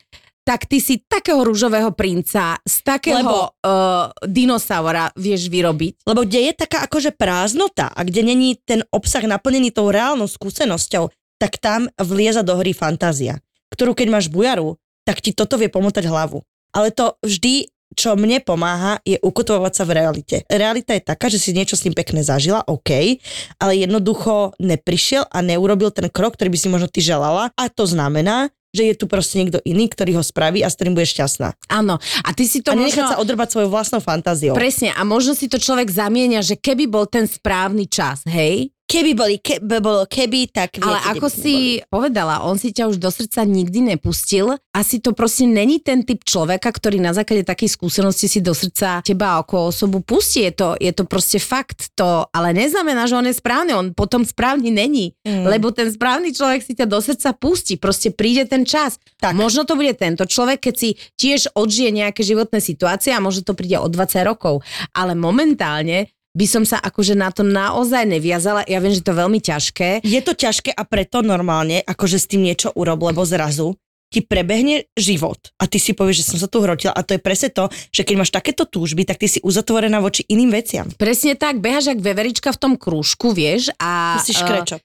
tak ty si takého rúžového princa, z takého Lebo- uh, dinosaura vieš vyrobiť. Lebo kde je taká akože prázdnota a kde není ten obsah naplnený tou reálnou skúsenosťou, tak tam vlieza do hry fantázia, ktorú keď máš bujaru, tak ti toto vie pomotať hlavu. Ale to vždy čo mne pomáha, je ukotovať sa v realite. Realita je taká, že si niečo s ním pekne zažila, OK, ale jednoducho neprišiel a neurobil ten krok, ktorý by si možno ty želala. A to znamená, že je tu proste niekto iný, ktorý ho spraví a s ktorým bude šťastná. Áno. A ty si to a možno... sa odrbať svojou vlastnou fantáziou. Presne, a možno si to človek zamienia, že keby bol ten správny čas, hej? Keby boli, keby bolo keby, tak viete, Ale ako si boli. povedala, on si ťa už do srdca nikdy nepustil. Asi to proste není ten typ človeka, ktorý na základe takých skúseností si do srdca teba ako osobu pustí. Je to, je to proste fakt. To, ale neznamená, že on je správny. On potom správny není. Mm. Lebo ten správny človek si ťa do srdca pustí. Proste príde ten čas. Tak. Možno to bude tento človek, keď si tiež odžije nejaké životné situácie a možno to príde o 20 rokov. Ale momentálne by som sa akože na to naozaj neviazala. Ja viem, že to je veľmi ťažké. Je to ťažké a preto normálne, akože s tým niečo urob, lebo zrazu ti prebehne život a ty si povieš, že som sa tu hrotila a to je presne to, že keď máš takéto túžby, tak ty si uzatvorená voči iným veciam. Presne tak, behaš jak veverička v tom krúžku, vieš, a... Ty si škrečok.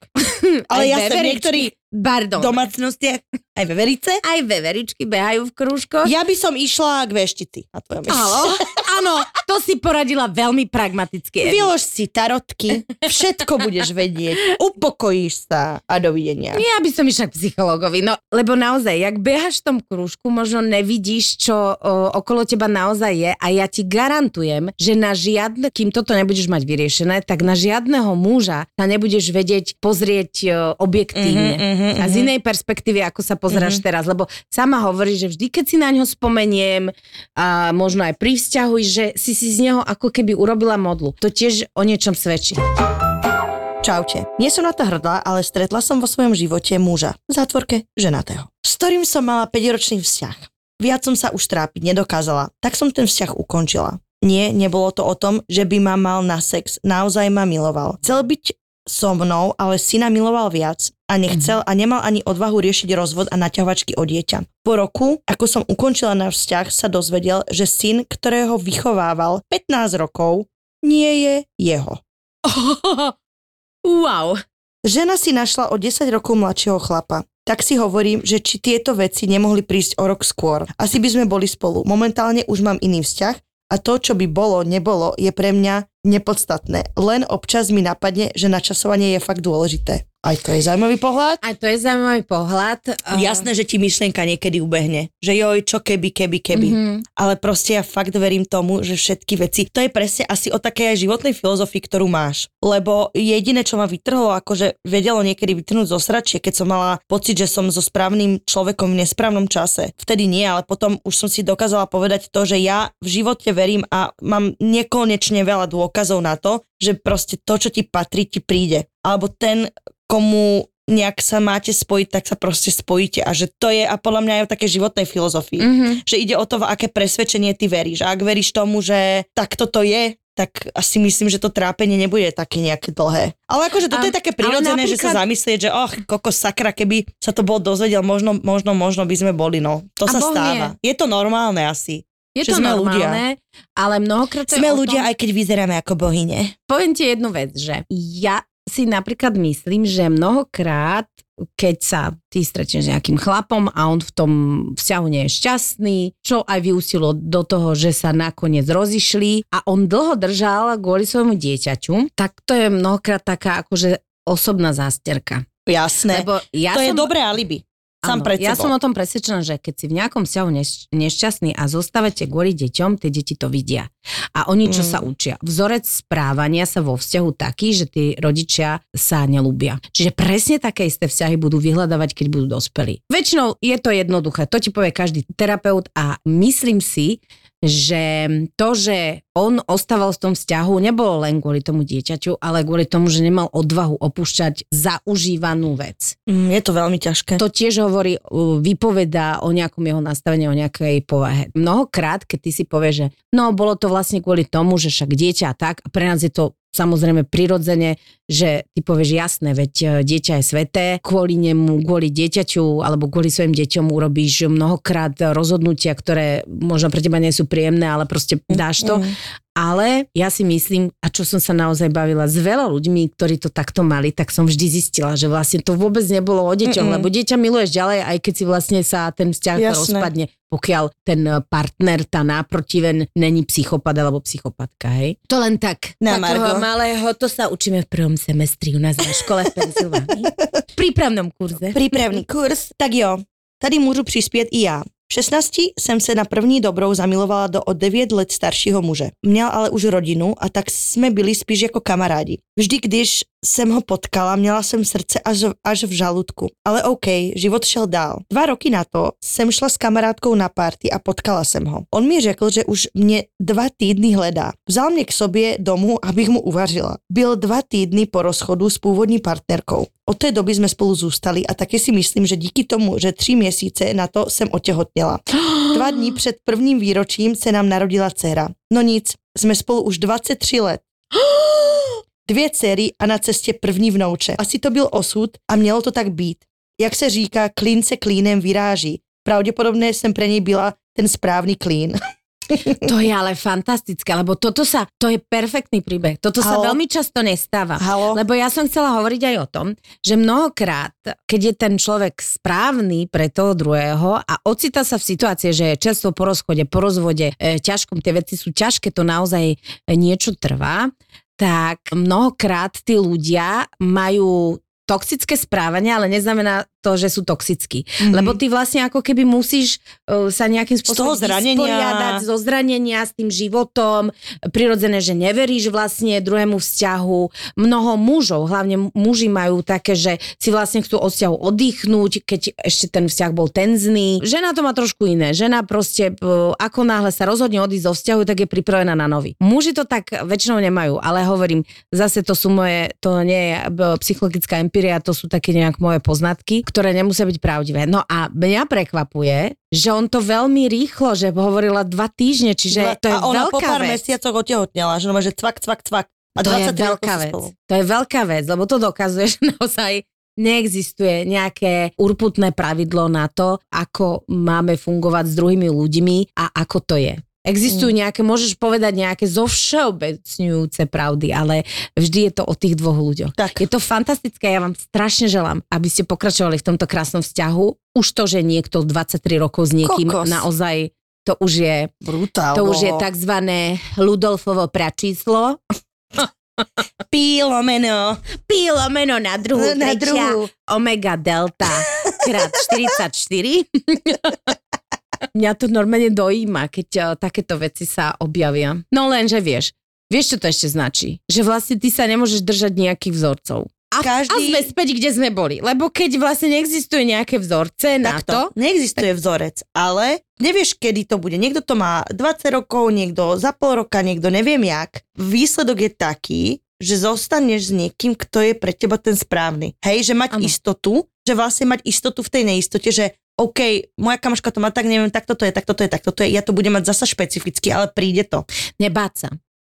aj Ale ja som veveričky- niektorí V domácnostiach, aj veverice. Aj veveričky behajú v krúžkoch. Ja by som išla k veštici na tvojom. Áno, áno, to si poradila veľmi pragmaticky. Vylož si tarotky, všetko budeš vedieť, upokojíš sa a dovidenia. Ja by som išla k psychologovi, no lebo naozaj, jak behaš v tom krúžku, možno nevidíš, čo o, okolo teba naozaj je a ja ti garantujem, že na žiadne, kým toto nebudeš mať vyriešené, tak na žiadneho muža sa nebudeš vedieť pozrieť o, objektívne. Mhm, mhm, A z inej perspektívy, ako sa pozeráš teraz, lebo sama hovorí, že vždy, keď si na ňo spomeniem a možno aj pri vzťahu, že si si z neho ako keby urobila modlu. To tiež o niečom svedčí. Čaute. Nie som na to hrdá, ale stretla som vo svojom živote muža, v zátvorke ženatého, s ktorým som mala 5-ročný vzťah. Viac som sa už trápiť nedokázala, tak som ten vzťah ukončila. Nie, nebolo to o tom, že by ma mal na sex, naozaj ma miloval. Chcel byť so mnou, ale syna miloval viac a nechcel a nemal ani odvahu riešiť rozvod a naťahovačky o dieťa. Po roku, ako som ukončila náš vzťah, sa dozvedel, že syn, ktorého vychovával 15 rokov, nie je jeho. wow. Žena si našla o 10 rokov mladšieho chlapa. Tak si hovorím, že či tieto veci nemohli prísť o rok skôr. Asi by sme boli spolu. Momentálne už mám iný vzťah a to, čo by bolo, nebolo, je pre mňa nepodstatné. Len občas mi napadne, že načasovanie je fakt dôležité. Aj to je zaujímavý pohľad. A to je zaujímavý pohľad. Jasné, že ti myšlienka niekedy ubehne. Že joj, čo keby, keby, keby. Mhm. Ale proste ja fakt verím tomu, že všetky veci, to je presne asi o takej aj životnej filozofii, ktorú máš. Lebo jediné, čo ma vytrhlo, akože vedelo niekedy vytrhnúť zo sračie, keď som mala pocit, že som so správnym človekom v nesprávnom čase. Vtedy nie, ale potom už som si dokázala povedať to, že ja v živote verím a mám nekonečne veľa dôkazov na to, že proste to, čo ti patrí, ti príde. Alebo ten, komu nejak sa máte spojiť, tak sa proste spojíte. A že to je, a podľa mňa aj o také životnej filozofii, Mhm. že ide o to, v aké presvedčenie ty veríš. A ak veríš tomu, že takto to je, tak asi myslím, že to trápenie nebude také nejaké dlhé. Ale akože toto A- je také prirodzené, že sa zamyslieť, že och, kokos sakra, keby sa to bol dozvedel, možno, možno, možno by sme boli, no. To A sa stáva. Je to normálne asi. Je že to sme ľudia. normálne, ale mnohokrát to je Sme o ľudia, tom, aj keď vyzeráme ako bohyne. poviem ti jednu vec, že ja si napríklad myslím, že mnohokrát, keď sa ty stretneš s nejakým chlapom a on v tom vzťahu nie je šťastný, čo aj vyústilo do toho, že sa nakoniec rozišli a on dlho držal kvôli svojmu dieťaťu, tak to je mnohokrát taká akože osobná zásterka. Jasné. Lebo ja to je som, dobré alibi. Sám pred ja som o tom presvedčená, že keď si v nejakom vzťahu neš- nešťastný a zostávate kvôli deťom, tie deti to vidia. A oni čo Mm. sa učia? Vzorec správania sa vo vzťahu taký, že tí rodičia sa nelúbia. Čiže presne také isté vzťahy budú vyhľadávať, keď budú dospelí. Väčšinou je to jednoduché, to ti povie každý terapeut a myslím si, že to, že on ostával v tom vzťahu, nebolo len kvôli tomu dieťaťu, ale kvôli tomu, že nemal odvahu opúšťať zaužívanú vec. Mm, je to veľmi ťažké. To tiež hovorí, vypovedá o nejakom jeho nastavení, o nejakej povahe. Mnohokrát, keď ty si povieš, že no, bolo to vlastne kvôli tomu, že však dieťa a tak, a pre nás je to samozrejme prirodzene, že ty povieš jasné, veď e, dieťa je sveté, kvôli nemu, kvôli dieťaťu alebo kvôli svojim deťom urobíš mnohokrát rozhodnutia, ktoré možno pre teba nie sú príjemné, ale proste dáš to. Mm. Ale ja si myslím, a čo som sa naozaj bavila s veľa ľuďmi, ktorí to takto mali, tak som vždy zistila, že vlastne to vôbec nebolo o deťoch, Mm-mm. lebo dieťa miluješ ďalej, aj keď si vlastne sa ten vzťah Jasné. rozpadne, pokiaľ ten partner, tá náprotiven, není psychopat alebo psychopatka, hej? To len tak. Na takého Margo. malého, to sa učíme v prvom semestri u nás na škole v Pensylvánii. v prípravnom kurze. Přípravný kurz. Tak jo, tady můžu přispět i já. V 16 jsem se na první dobrou zamilovala do o 9 let staršího muže. Měl ale už rodinu a tak jsme byli spíš jako kamarádi. Vždy, když jsem ho potkala, měla jsem srdce až, až v žaludku. Ale OK, život šel dál. Dva roky na to jsem šla s kamarádkou na party a potkala jsem ho. On mi řekl, že už mě dva týdny hledá. Vzal mě k sobě domů, abych mu uvařila. Byl dva týdny po rozchodu s původní partnerkou. Od té doby jsme spolu zůstali a taky si myslím, že díky tomu, že tři měsíce na to jsem otěhotněla. Dva dní před prvním výročím se nám narodila dcera. No nic, jsme spolu už 23 let. Dvě dcery a na cestě první vnouče. Asi to byl osud a mělo to tak být. Jak se říká, klín se klínem vyráží. Pravděpodobně jsem pre něj byla ten správný klín. To je ale fantastické, lebo toto sa, to je perfektný príbeh. Toto sa Halo? veľmi často nestáva. Halo? Lebo ja som chcela hovoriť aj o tom, že mnohokrát, keď je ten človek správny pre toho druhého a ocita sa v situácii, že je často po rozchode, po rozvode, e, ťažkom, tie veci sú ťažké, to naozaj e, niečo trvá, tak mnohokrát tí ľudia majú toxické správanie, ale neznamená to, že sú toxickí. Mm-hmm. Lebo ty vlastne ako keby musíš uh, sa nejakým spôsobom vysporiadať zo zranenia s tým životom. Prirodzené, že neveríš vlastne druhému vzťahu. Mnoho mužov, hlavne muži majú také, že si vlastne chcú od vzťahu oddychnúť, keď ešte ten vzťah bol tenzný. Žena to má trošku iné. Žena proste, uh, ako náhle sa rozhodne odísť zo vzťahu, tak je pripravená na nový. Muži to tak väčšinou nemajú, ale hovorím, zase to sú moje, to nie je uh, psychologická empiria, to sú také nejak moje poznatky, ktoré nemusia byť pravdivé. No a mňa prekvapuje, že on to veľmi rýchlo, že hovorila dva týždne, čiže to je a ona po pár vec. mesiacoch otěhotněla, že, no, že cvak, cvak, cvak. A To je 23 rokov veľká vec. spolu. To je veľká vec, lebo to dokazuje, že naozaj neexistuje nejaké urputné pravidlo na to, ako máme fungovať s druhými ľuďmi a ako to je. Existujú nejaké, môžeš povedať nejaké zovšeobecňujúce pravdy, ale vždy je to o tých dvoch ľuďoch. Tak. Je to fantastické, ja vám strašne želám, aby ste pokračovali v tomto krásnom vzťahu. Už to, že niekto 23 rokov s niekým Kokos. naozaj, to už je, Brutál. to už je takzvané Ludolfovo pračíslo. Pílomeno. Pílomeno na druhú, Na trečia, druhú. omega delta krát 44. Mňa to normálne dojíma, keď uh, takéto veci sa objavia. No lenže vieš, vieš čo to ešte značí? Že vlastne ty sa nemôžeš držať nejakých vzorcov. A, Každý- a sme späť, kde sme boli. Lebo keď vlastne neexistuje nejaké vzorce na to, Takto. Neexistuje vzorec, ale nevieš, kedy to bude. Niekto to má 20 rokov, niekto za pol roka, niekto neviem jak. Výsledok je taký, že zostaneš s niekým, kto je pre teba ten správny. Hej, že mať Áno. istotu, že vlastne mať istotu v tej neistote, že OK, moja kamoška to má tak, neviem, tak toto je, tak toto je, tak toto je, ja to budem mať zasa špecificky, ale príde to. nebáť sa.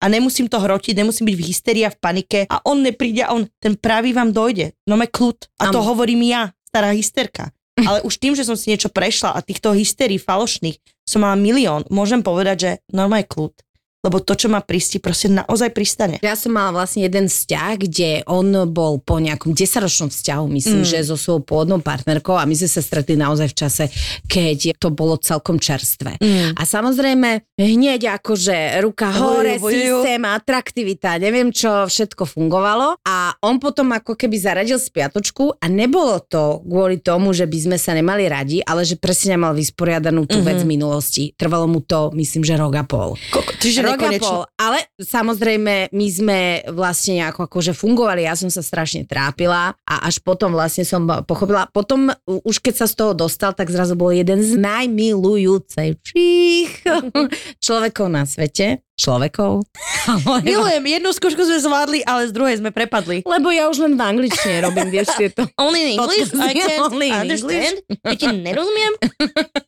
A nemusím to hrotiť, nemusím byť v hysterii a v panike a on nepríde a on, ten pravý vám dojde. No me kľud. A to hovorím ja, stará hysterka. Ale už tým, že som si niečo prešla a týchto hystérií falošných som mala milión, môžem povedať, že normálne kľud. Lebo to, čo má prísť, ti proste naozaj pristane. Ja som mala vlastne jeden vzťah, kde on bol po nejakom 10-ročnom vzťahu, myslím, Mm. že so svojou pôvodnou partnerkou a my sme sa stretli naozaj v čase, keď to bolo celkom čerstvé. Mm. A samozrejme, hneď akože ruka hore, Ojo, ojo. systém, atraktivita, neviem čo, všetko fungovalo. A on potom ako keby zaradil spiatočku a nebolo to kvôli tomu, že by sme sa nemali radi, ale že presne nemal vysporiadanú tú Mhm. vec v minulosti. Trvalo mu to, myslím, že rok a pol. Koko, čiže nekonečno. ale samozrejme my sme vlastne nejako akože fungovali, ja som sa strašne trápila a až potom vlastne som pochopila, potom už keď sa z toho dostal, tak zrazu bol jeden z najmilujúcejších človekov na svete. Človekov? Milujem, jednu skúšku sme zvládli, ale z druhej sme prepadli. Lebo ja už len v angličtine robím, vieš, tieto. Only in English, I je can only understand. Keď ti nerozumiem,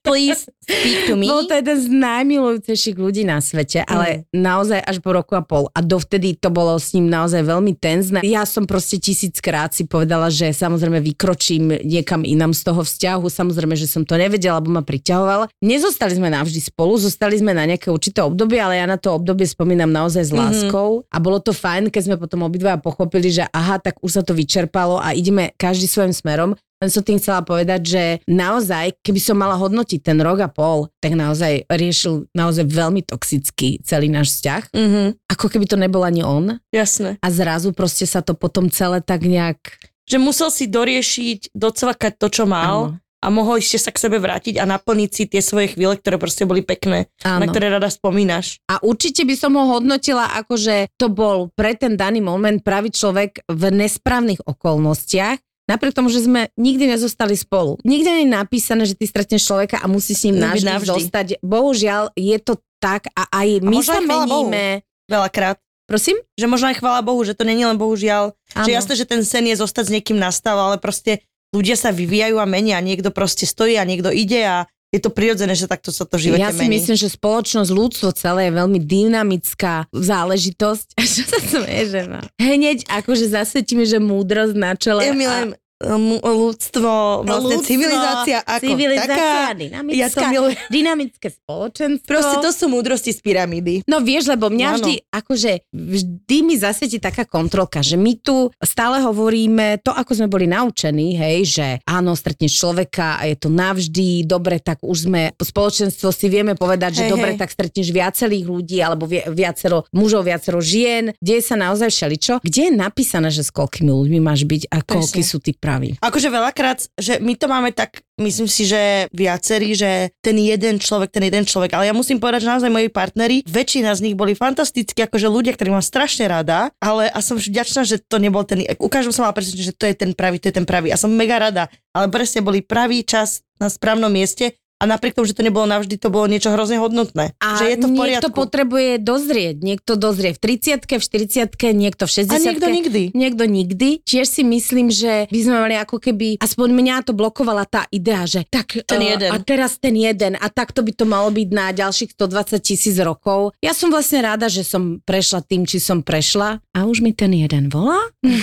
please speak to me. Bol to jeden z najmilujúcejších ľudí na svete, ale naozaj až po roku a pol. A dovtedy to bolo s ním naozaj veľmi tenzné. Ja som proste tisíckrát si povedala, že samozrejme vykročím niekam inam z toho vzťahu. Samozrejme, že som to nevedela, lebo ma priťahoval. Nezostali sme navždy spolu, zostali sme na nejaké určité obdobie, ale ja na to obdobie spomínam naozaj s Mhm. láskou a bolo to fajn, keď sme potom obidva pochopili, že aha, tak už sa to vyčerpalo a ideme každý svojim smerom. Len som tým chcela povedať, že naozaj, keby som mala hodnotiť ten rok a pol, tak naozaj riešil naozaj veľmi toxický celý náš vzťah. Mhm, Ako keby to nebol ani on. jasné. A zrazu proste sa to potom celé tak nejak... Že musel si doriešiť, docvakať to, čo mal Áno. A mohol ešte sa k sebe vrátiť a naplniť si tie svoje chvíle, ktoré proste boli pekné, na Áno. ktoré rada spomínaš. A určite by som ho hodnotila ako, že to bol pre ten daný moment pravý človek v nesprávnych okolnostiach, napriek tomu, že sme nikdy nezostali spolu. Nikde nie je napísané, že ty stretneš človeka a musí s ním navždy, navždy. zostať. Bohužiaľ, je to tak a aj my sa chvála Bohu. meníme. Veľakrát. Prosím? Že možno aj chvála Bohu, že to není len bohužiaľ. Áno. Že jasné, že ten sen je zostať s niekým nastal, ale proste ľudia sa vyvíjajú a menia. Niekto proste stojí a niekto ide a je to prirodzené, že takto sa to živote Ja si mení. myslím, že spoločnosť, ľudstvo celé je veľmi dynamická záležitosť. Čo sa smeje, že má? Hneď akože zasvetíme, že múdrosť na čele. Ja milujem ľudstvo, vlastne Ľudstvo, civilizácia ako civilizácia, taká. dynamická, Ja to milujem. dynamické spoločenstvo. Proste to sú múdrosti z pyramídy. No vieš, lebo mňa Áno. vždy, akože vždy mi zasvieti taká kontrolka, že my tu stále hovoríme to, ako sme boli naučení, hej, že áno, stretneš človeka a je to navždy, dobre, tak už sme, spoločenstvo si vieme povedať, že Hej, dobre, hej. tak stretneš viacerých ľudí, alebo vi- viacero mužov, viacero žien, deje sa naozaj všeličo. Kde je napísané, že s koľkými ľuďmi máš byť a koľky sú tí praví? Akože veľakrát, že my to máme tak, myslím si, že viacerí, že ten jeden človek, ten jeden človek, ale ja musím povedať, že naozaj moji partneri, väčšina z nich boli fantastickí, akože ľudia, ktorí mám strašne rada, ale a som vďačná, že to nebol ten, ukážem som mala presne, že to je ten pravý, to je ten pravý a som mega rada, ale presne boli pravý čas na správnom mieste a napriek tomu, že to nebolo navždy, to bolo niečo hrozne hodnotné. A že je to v niekto poriadku. potrebuje dozrieť. Niekto dozrie v 30 v 40 niekto v 60 a niekto nikdy. Niekto nikdy. Tiež si myslím, že by sme mali ako keby, aspoň mňa to blokovala tá idea, že tak Ten eh, jeden. a teraz ten jeden a takto by to malo byť na ďalších 120 tisíc rokov. Ja som vlastne rada, že som prešla tým, či som prešla a už mi ten jeden volá.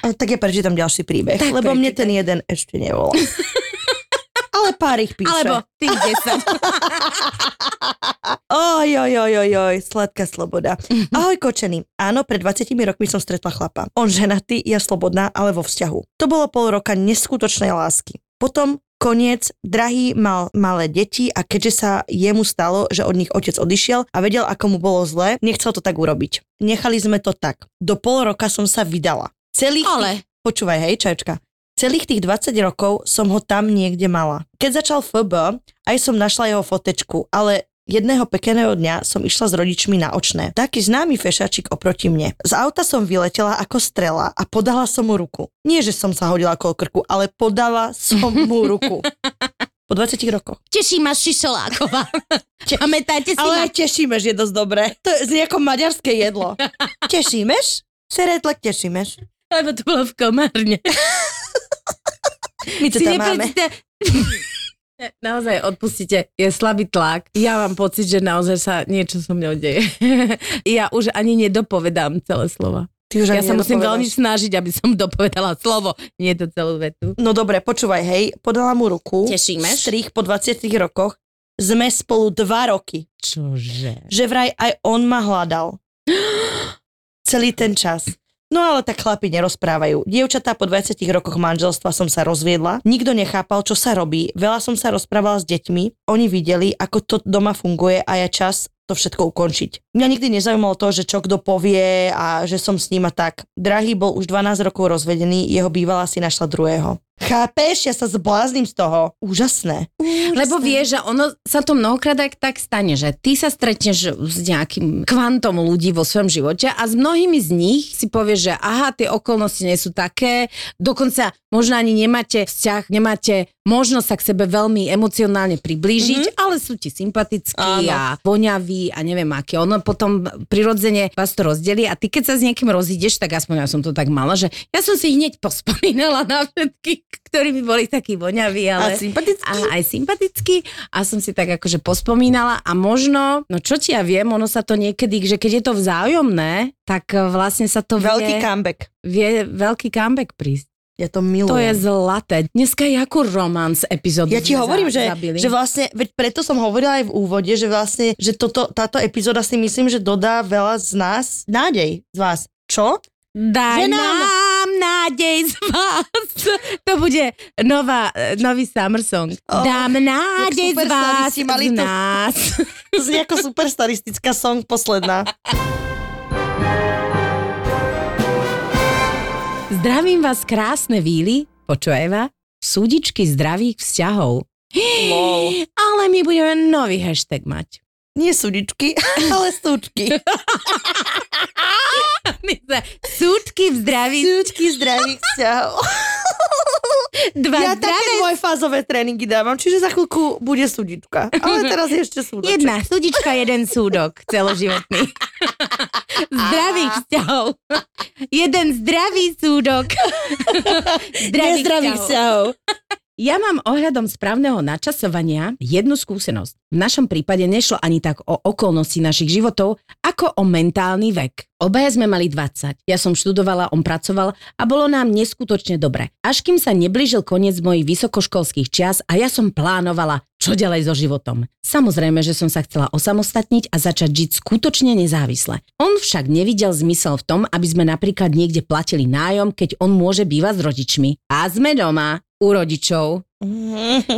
A tak ja prečítam ďalší príbeh, Tak lebo mne prečítaj. ten jeden ešte nevolá. ale pár ich píše. Alebo tých 10. Oj, oj, oj, oj, oj, sladká sloboda. Ahoj, kočený. Áno, pred 20 rokmi som stretla chlapa. On ženatý, ja slobodná, ale vo vzťahu. To bolo pol roka neskutočnej lásky. Potom koniec, drahý mal malé deti a keďže sa jemu stalo, že od nich otec odišiel a vedel, ako mu bolo zle, nechcel to tak urobiť. Nechali sme to tak. Do pol roka som sa vydala. Celých Ale Počúvaj, hej, čačka. Celých tých 20 rokov som ho tam niekde mala. Keď začal FB, aj som našla jeho fotečku, ale jedného pekného dňa som išla s rodičmi na očné. Taký známy fešačik oproti mne. Z auta som vyletela ako strela a podala som mu ruku. Nie, že som sa hodila okolo krku, ale podala som mu ruku. Po 20 rokoch. teší ma Šišoláková. Pamätáte si Ale ma? tešímeš je dosť dobré. To je z nejako maďarské jedlo. Tešímeš? Seretlek tešímeš. Lebo to bolo v komárne. My to si tam máme. Naozaj odpustite, je slabý tlak. Ja mám pocit, že naozaj sa niečo so mnou deje. ja už ani nedopovedám celé slova. Ty už Ja sa musím veľmi snažiť, aby som dopovedala slovo, nie to celú vetu. No dobre, počúvaj, hej, podala mu ruku. Tešíme. Strich po 20 rokoch. Sme spolu dva roky. Čože? Že vraj aj on ma hľadal. Celý ten čas. No ale tak chlapi nerozprávajú. Dievčatá po 20 rokoch manželstva som sa rozviedla. Nikto nechápal, čo sa robí. Veľa som sa rozprávala s deťmi. Oni videli, ako to doma funguje a je čas to všetko ukončiť. Mňa nikdy nezaujímalo to, že čo kto povie a že som s ním a tak. Drahý bol už 12 rokov rozvedený, jeho bývalá si našla druhého. Chápeš? Ja sa zblázním z toho. Úžasné. Lebo vieš, že ono sa to mnohokrát aj tak stane, že ty sa stretneš s nejakým kvantom ľudí vo svojom živote a s mnohými z nich si povieš, že aha, tie okolnosti nie sú také, dokonca možno ani nemáte vzťah, nemáte možnosť sa k sebe veľmi emocionálne priblížiť, mm-hmm. ale sú ti sympatickí Áno. a voňaví a neviem aké. Ono potom prirodzene vás to rozdelí a ty keď sa s niekým rozídeš, tak aspoň ja som to tak mala, že ja som si hneď pospomínala na všetkých, ktorí by boli takí voňaví, ale... A sympatický. A aj sympatický a som si tak akože pospomínala a možno, no čo ti ja viem, ono sa to niekedy, že keď je to vzájomné, tak e, vlastne sa to Veľký vie, comeback. vie veľký comeback prísť. Ja to milujem. To je zlaté. Dneska je ako romance epizódu. Ja ti hovorím, že, zabili. že vlastne, veď preto som hovorila aj v úvode, že vlastne, že toto, táto epizóda si myslím, že dodá veľa z nás nádej z vás. Čo? Daj že nám- nám nádej z vás. To bude nová, eh, nový summer song. Oh, Dám nádej z vás, mali z to- nás. To znie ako superstaristická song posledná. Zdravím vás krásne víly, počujeva, súdičky zdravých vzťahov. Lol. Ale my budeme nový hashtag mať. Nie súdičky, ale súčky. Súdky v zdraví, Súčky zdravých vzťahov. dva Ja zdravé také dvojfázové tréningy dávam, čiže za chvíľku bude súdička. Ale teraz je ešte súdoček. Jedna súdička, jeden súdok celoživotný. Zdravých vzťahov. Jeden zdravý súdok. Zdravých Nezdravých vzťahov. Ja mám ohľadom správneho načasovania jednu skúsenosť. V našom prípade nešlo ani tak o okolnosti našich životov, ako o mentálny vek. Obaja sme mali 20. Ja som študovala, on pracoval a bolo nám neskutočne dobre. Až kým sa neblížil koniec mojich vysokoškolských čias a ja som plánovala, čo ďalej so životom. Samozrejme, že som sa chcela osamostatniť a začať žiť skutočne nezávisle. On však nevidel zmysel v tom, aby sme napríklad niekde platili nájom, keď on môže bývať s rodičmi. A sme doma u rodičov.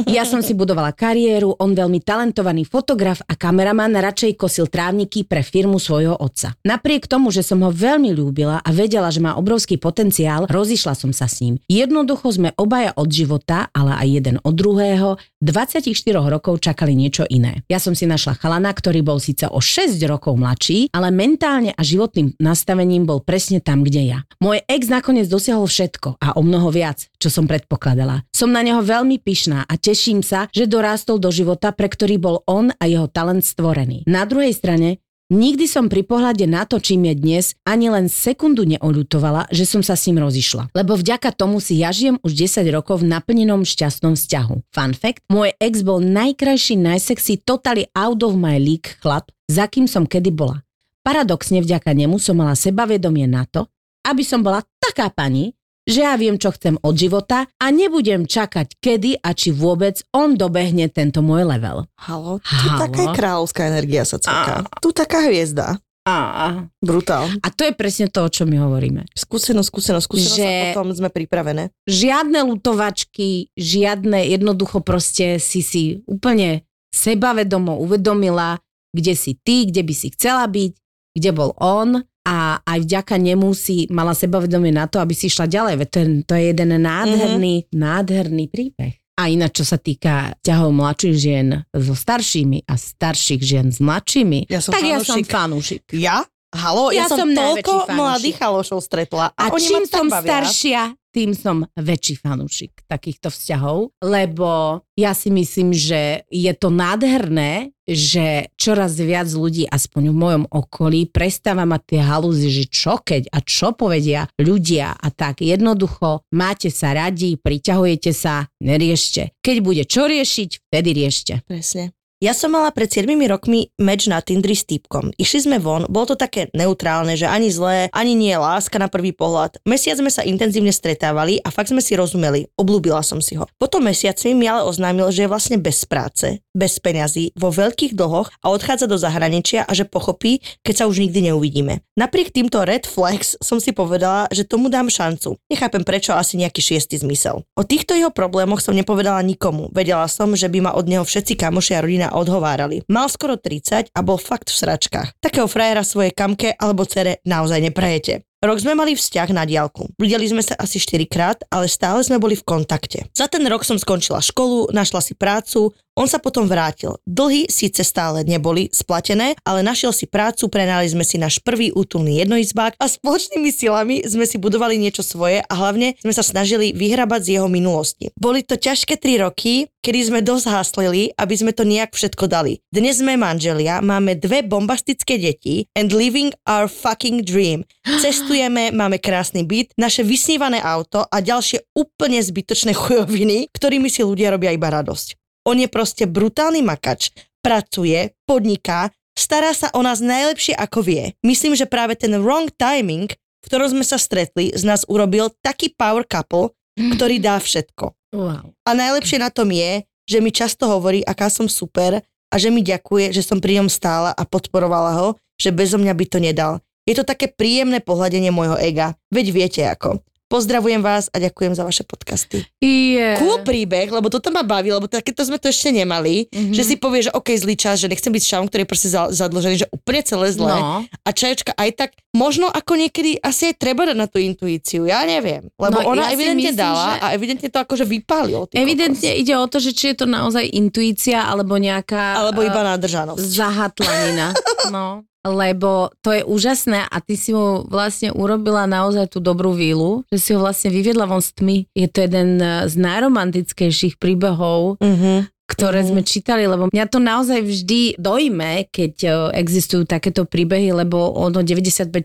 Ja som si budovala kariéru, on veľmi talentovaný fotograf a kameraman radšej kosil trávniky pre firmu svojho otca. Napriek tomu, že som ho veľmi ľúbila a vedela, že má obrovský potenciál, rozišla som sa s ním. Jednoducho sme obaja od života, ale aj jeden od druhého, 24 rokov čakali niečo iné. Ja som si našla chalana, ktorý bol síce o 6 rokov mladší, ale mentálne a životným nastavením bol presne tam, kde ja. Môj ex nakoniec dosiahol všetko a o mnoho viac, čo som predpokladala. Som na neho veľmi pyšná a teším sa, že dorástol do života, pre ktorý bol on a jeho talent stvorený. Na druhej strane, Nikdy som pri pohľade na to, čím je dnes, ani len sekundu neoľutovala, že som sa s ním rozišla. Lebo vďaka tomu si ja žijem už 10 rokov v naplnenom šťastnom vzťahu. Fun fact, môj ex bol najkrajší, najsexy, totally out of my league chlap, za kým som kedy bola. Paradoxne vďaka nemu som mala sebavedomie na to, aby som bola taká pani, že ja viem, čo chcem od života a nebudem čakať, kedy a či vôbec on dobehne tento môj level. Halo, tu Halo. taká kráľovská energia sa celká. Tu taká hviezda. A, Brutál. a to je presne to, o čom my hovoríme. Skúsenosť, skúsenosť, skúsenosť Že- a potom sme pripravené. Žiadne lutovačky, žiadne jednoducho proste si si úplne sebavedomo uvedomila, kde si ty, kde by si chcela byť, kde bol on a aj vďaka nemu si mala sebavedomie na to, aby si išla ďalej. Veď to, je, to je jeden nádherný, mm-hmm. nádherný príbeh. A ináč, čo sa týka ťahov mladších žien so staršími a starších žien s mladšími, Ja som tak ja som fanúšik. fanúšik. Ja? Halo, ja, Ja som, som toľko fanúšik. mladých chalošov stretla. A, A oni čím som bavia. staršia, tým som väčší fanúšik takýchto vzťahov, lebo ja si myslím, že je to nádherné, že čoraz viac ľudí, aspoň v mojom okolí, prestáva mať tie halúzy, že čo keď a čo povedia ľudia a tak jednoducho máte sa radi, priťahujete sa, neriešte. Keď bude čo riešiť, vtedy riešte. Presne. Ja som mala pred 7 rokmi meč na Tindri s týpkom. Išli sme von, bolo to také neutrálne, že ani zlé, ani nie láska na prvý pohľad. Mesiac sme sa intenzívne stretávali a fakt sme si rozumeli. Oblúbila som si ho. Potom mesiaci mi ale oznámil, že je vlastne bez práce, bez peňazí, vo veľkých dlhoch a odchádza do zahraničia a že pochopí, keď sa už nikdy neuvidíme. Napriek týmto red flags som si povedala, že tomu dám šancu. Nechápem prečo, asi nejaký šiestý zmysel. O týchto jeho problémoch som nepovedala nikomu. Vedela som, že by ma od neho všetci kamoši odhovárali. Mal skoro 30 a bol fakt v sračkách. Takého frajera svojej kamke alebo cere naozaj neprajete. Rok sme mali vzťah na diálku. Videli sme sa asi 4 krát, ale stále sme boli v kontakte. Za ten rok som skončila školu, našla si prácu, on sa potom vrátil. Dlhy síce stále neboli splatené, ale našiel si prácu, prenali sme si náš prvý útulný jednoizbák a spoločnými silami sme si budovali niečo svoje a hlavne sme sa snažili vyhrabať z jeho minulosti. Boli to ťažké 3 roky, kedy sme dosť háslili, aby sme to nejak všetko dali. Dnes sme manželia, máme dve bombastické deti and living our fucking dream. Cestujeme, máme krásny byt, naše vysnívané auto a ďalšie úplne zbytočné chujoviny, ktorými si ľudia robia iba radosť. On je proste brutálny makač, pracuje, podniká, stará sa o nás najlepšie ako vie. Myslím, že práve ten wrong timing, v ktorom sme sa stretli, z nás urobil taký power couple, ktorý dá všetko. Wow. A najlepšie na tom je, že mi často hovorí, aká som super a že mi ďakuje, že som pri ňom stála a podporovala ho, že bezo mňa by to nedal. Je to také príjemné pohľadenie môjho ega. Veď viete ako. Pozdravujem vás a ďakujem za vaše podcasty. Je. Cool príbeh, lebo toto ma baví, lebo takéto sme to ešte nemali, Mhm. mm-hmm. že si povie, že OK, zlý čas, že nechcem byť šavom, ktorý je proste za- zadlžený, že úplne celé zlé. No. A čajočka aj tak, možno ako niekedy asi aj treba dať na tú intuíciu, ja neviem. Lebo No, ona ja evidentne myslím, dala že- a evidentne to akože vypálil. ty Evidentne kokos. ide o to, že či je to naozaj intuícia alebo nejaká... Alebo iba eh, nádržanosť. zahatlanina. No, lebo to je úžasné a ty si mu vlastne urobila naozaj tú dobrú vílu, že si ho vlastne vyviedla von z tmy. Je to jeden eh, z najromantickejších príbehov, Mhm. ktoré Mhm. sme čítali, lebo mňa to naozaj vždy dojme, keď eh, existujú takéto príbehy, lebo ono 95%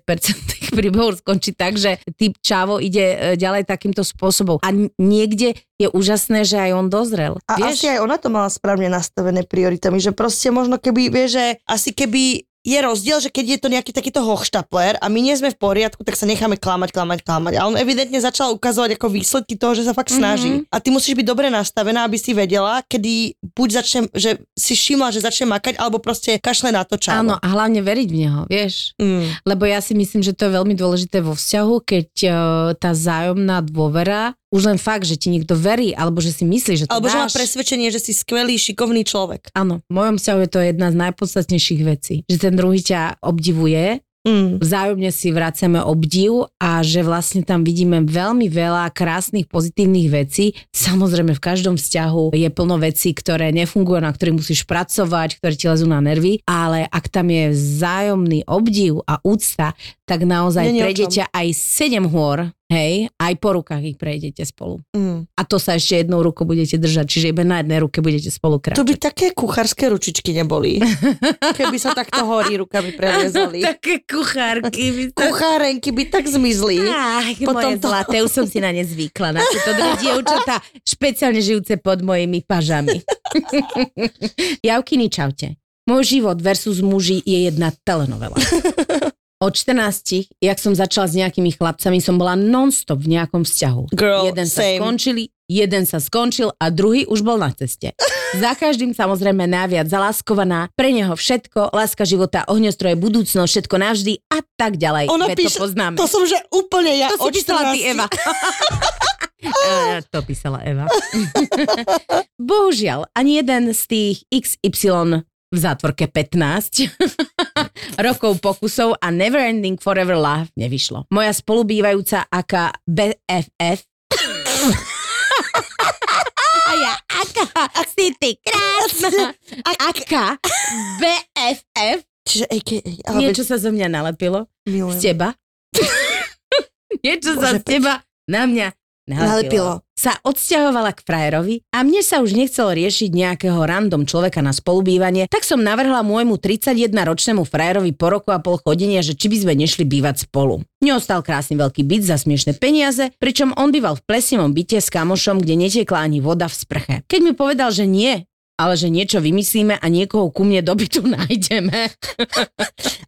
tých príbehov skončí tak, že typ čavo ide eh, ďalej takýmto spôsobom. A niekde je úžasné, že aj on dozrel. A Vieš? asi aj ona to mala správne nastavené prioritami, že proste možno keby, vieš, že asi keby je rozdiel, že keď je to nejaký takýto hochštapler a my nie sme v poriadku, tak sa necháme klamať, klamať, klamať. A on evidentne začal ukazovať ako výsledky toho, že sa fakt snaží. Mhm. A ty musíš byť dobre nastavená, aby si vedela, kedy buď začne, že si všimla, že začne makať, alebo proste kašle na to čavo. Áno, a hlavne veriť v neho, vieš. Mm. Lebo ja si myslím, že to je veľmi dôležité vo vzťahu, keď uh, tá zájomná dôvera, už len fakt, že ti niekto verí, alebo že si myslí, že to Alebo že má dáš. presvedčenie, že si skvelý, šikovný človek. Áno, v mojom vzťahu je to jedna z najpodstatnejších vecí. Že ten druhý ťa obdivuje, Mm. vzájomne si vraceme obdiv a že vlastne tam vidíme veľmi veľa krásnych, pozitívnych vecí. Samozrejme v každom vzťahu je plno vecí, ktoré nefungujú, na ktorých musíš pracovať, ktoré ti lezú na nervy, ale ak tam je vzájomný obdiv a úcta, tak naozaj prejdete aj sedem hôr, hej, aj po rukách ich prejdete spolu. Mm. A to sa ešte jednou rukou budete držať, čiže iba na jednej ruke budete spolu kráčať. To by také kuchárske ručičky neboli. Keby sa takto horí rukami previezali. Také kuchárky. by sa- Kuchárenky by tak zmizli. Ach, Potom moje to- zlaté, už som si na ne zvykla. Na tieto dve dievčatá, špeciálne žijúce pod mojimi pažami. Javkiny, čaute. Môj život versus muži je jedna telenovela. Od 14, jak som začala s nejakými chlapcami, som bola non-stop v nejakom vzťahu. Girl, jeden sa same. skončili, jeden sa skončil a druhý už bol na ceste. Za každým samozrejme najviac zaláskovaná, pre neho všetko, láska života, ohňostroje, budúcnosť, všetko navždy a tak ďalej. Ona Veď píše- to poznáme. To som, že úplne ja To si písala ty, 14. Eva. Eh, to písala Eva. Bohužiaľ, ani jeden z tých XY v zátvorke 15 rokov pokusov a Neverending Forever Love nevyšlo. Moja spolubývajúca aká BFF a ja aká si ty krásna aká BFF Čiže AKA, ale niečo sa zo mňa nalepilo milujem. z teba. Niečo sa Bože, z teba na mňa nalepilo. Nalepilo. Sa odsťahovala k frajerovi a mne sa už nechcelo riešiť nejakého random človeka na spolubývanie, tak som navrhla môjmu 31-ročnému frajerovi po roku a pol chodenia, že či by sme nešli bývať spolu. Neostal krásny veľký byt za smiešne peniaze, pričom on býval v plesivom byte s kamošom, kde netiekla ani voda v sprche. Keď mi povedal, že nie, ale že niečo vymyslíme a niekoho ku mne do bytu nájdeme.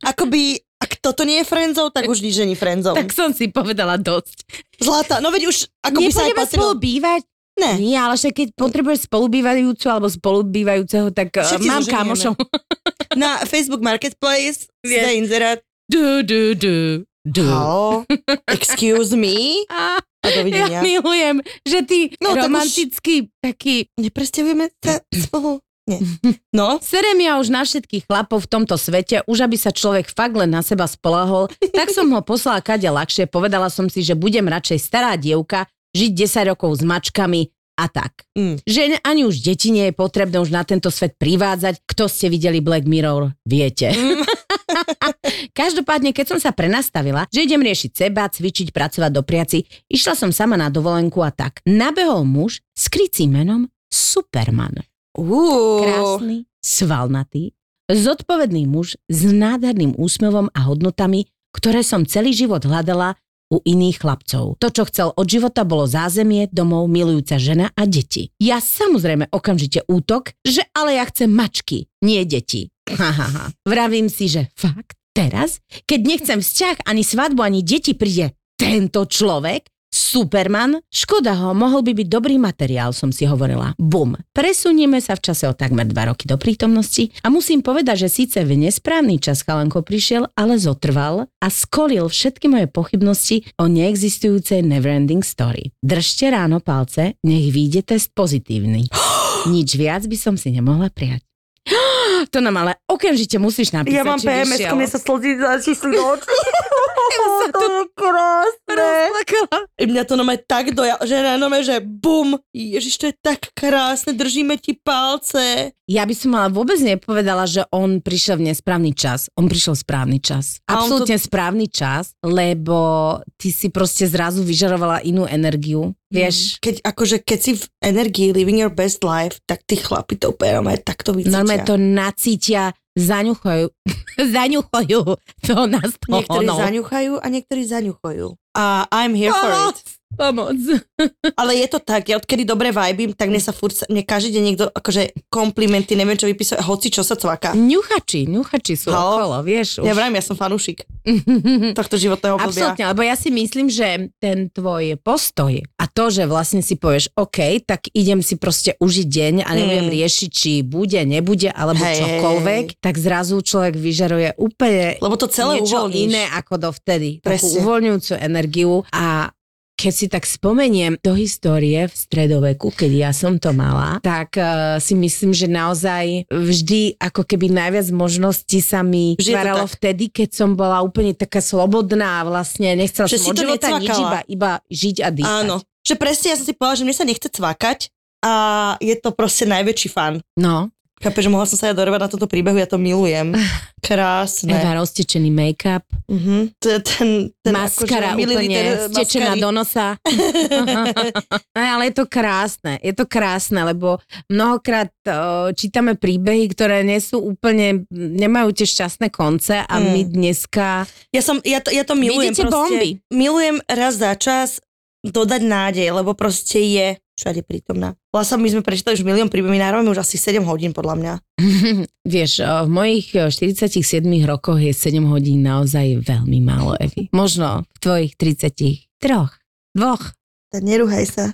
Akoby, ak toto nie je frenzov, tak už nič není frenzov. Tak som si povedala dosť. Zlata, no veď už ako by sa aj Nepôjdeme spolu patrilo. bývať? Ne. Nie, ale však keď potrebuješ spolubývajúcu alebo spolubývajúceho, tak uh, Všetci mám kamošov. Na Facebook Marketplace Vieš. zde inzerát. Du, du, du, du. Halo, excuse me. A A ja dovidenia. milujem, že ty No, tak už- romantický taký... Nepresťahujeme sa spolu. Nie. No, Serem ja už na všetkých chlapov v tomto svete, už aby sa človek fakt len na seba spolahol, tak som ho poslala kade ľahšie, povedala som si, že budem radšej stará dievka, žiť 10 rokov s mačkami a tak. Mm. Že ani už deti nie je potrebné už na tento svet privádzať. Kto ste videli Black Mirror, viete. Každopádne, keď som sa prenastavila, že idem riešiť seba, cvičiť, pracovať do priaci, išla som sama na dovolenku a tak. Nabehol muž s krycím menom Superman. Krásny, svalnatý, zodpovedný muž s nádherným úsmevom a hodnotami, ktoré som celý život hľadala u iných chlapcov. To, čo chcel od života, bolo zázemie, domov, milujúca žena a deti. Ja samozrejme okamžite útok, že ale ja chcem mačky, nie deti. Vravím si, že fakt, teraz, keď nechcem vzťah, ani svadbu, ani deti, príde tento človek, Superman, škoda ho, mohol by byť dobrý materiál, som si hovorila. Bum. Presunieme sa v čase o takmer dva roky do prítomnosti a musím povedať, že síce v nesprávny čas chalanko prišiel, ale zotrval a skolil všetky moje pochybnosti o neexistujúcej Neverending Story. Držte ráno palce, nech vyjde test pozitívny. Nič viac by som si nemohla prijať. To nám ale okamžite musíš napísať, Ja mám PMS, mne sa slzí začísli do očí. sa to je krásne. Rozplakala. I mňa to nome tak dojalo, že nome, že bum, ježiš, to je tak krásne, držíme ti palce. Ja by som ale vôbec nepovedala, že on prišiel v nesprávny čas. On prišiel v správny čas. Absolútne správny čas, lebo ty si proste zrazu vyžarovala inú energiu. Vieš, Keď, akože, keď si v energii living your best life, tak tí chlapi to úplne normálne takto vycítia. normálne to nacítia, zaňuchajú, zaňuchajú to nás to Niektorí zaňuchajú a niektorí zaňuchajú. A I'm here for it. Pomoc. Ale je to tak, ja odkedy dobre vibím, tak mne sa furt, mne každý deň niekto, akože komplimenty, neviem čo vypísať, hoci čo sa cvaká. Ňuchači, ňuchači sú Halo? okolo, vieš. Ja už. vrajím, ja som fanúšik tohto životného obdobia. Absolutne, lebo ja si myslím, že ten tvoj postoj a to, že vlastne si povieš, OK, tak idem si proste užiť deň a neviem Mm. riešiť, či bude, nebude, alebo Hej, čokoľvek, tak zrazu človek vyžaruje úplne Lebo to celé niečo uvoľníš. iné ako dovtedy. Takú Presne. uvoľňujúcu energiu a keď si tak spomeniem do histórie v stredoveku, keď ja som to mala, tak uh, si myslím, že naozaj vždy ako keby najviac možností sa mi Vždy je to tváralo tak. vtedy, keď som bola úplne taká slobodná a vlastne nechcela Že som od života nič, iba, iba žiť a dýchať. Áno. Že presne, ja som si povedala, že mne sa nechce cvakať a je to proste najväčší fan. No, Chápeš, že mohla som sa ja dorovať na tomto príbehu, ja to milujem. Krásne. Eva roztečený make-up, Uh-huh. Ten, ten maskara akože úplne stečená do nosa. No, ale je to krásne, je to krásne, lebo mnohokrát o, čítame príbehy, ktoré nie sú úplne, nemajú tie šťastné konce a Mm. my dneska... Ja, som, ja, to, ja to milujem. Vidíte proste, bomby. Milujem raz za čas dodať nádej, lebo proste je všade prítomná. Vlastne my sme prečítali už milión nahrávame už asi 7 hodín podľa mňa. Vieš, o, v mojich o, 47 rokoch je 7 hodín naozaj veľmi málo, Evi. Možno v tvojich 33, dvoch. Tak neruhaj sa.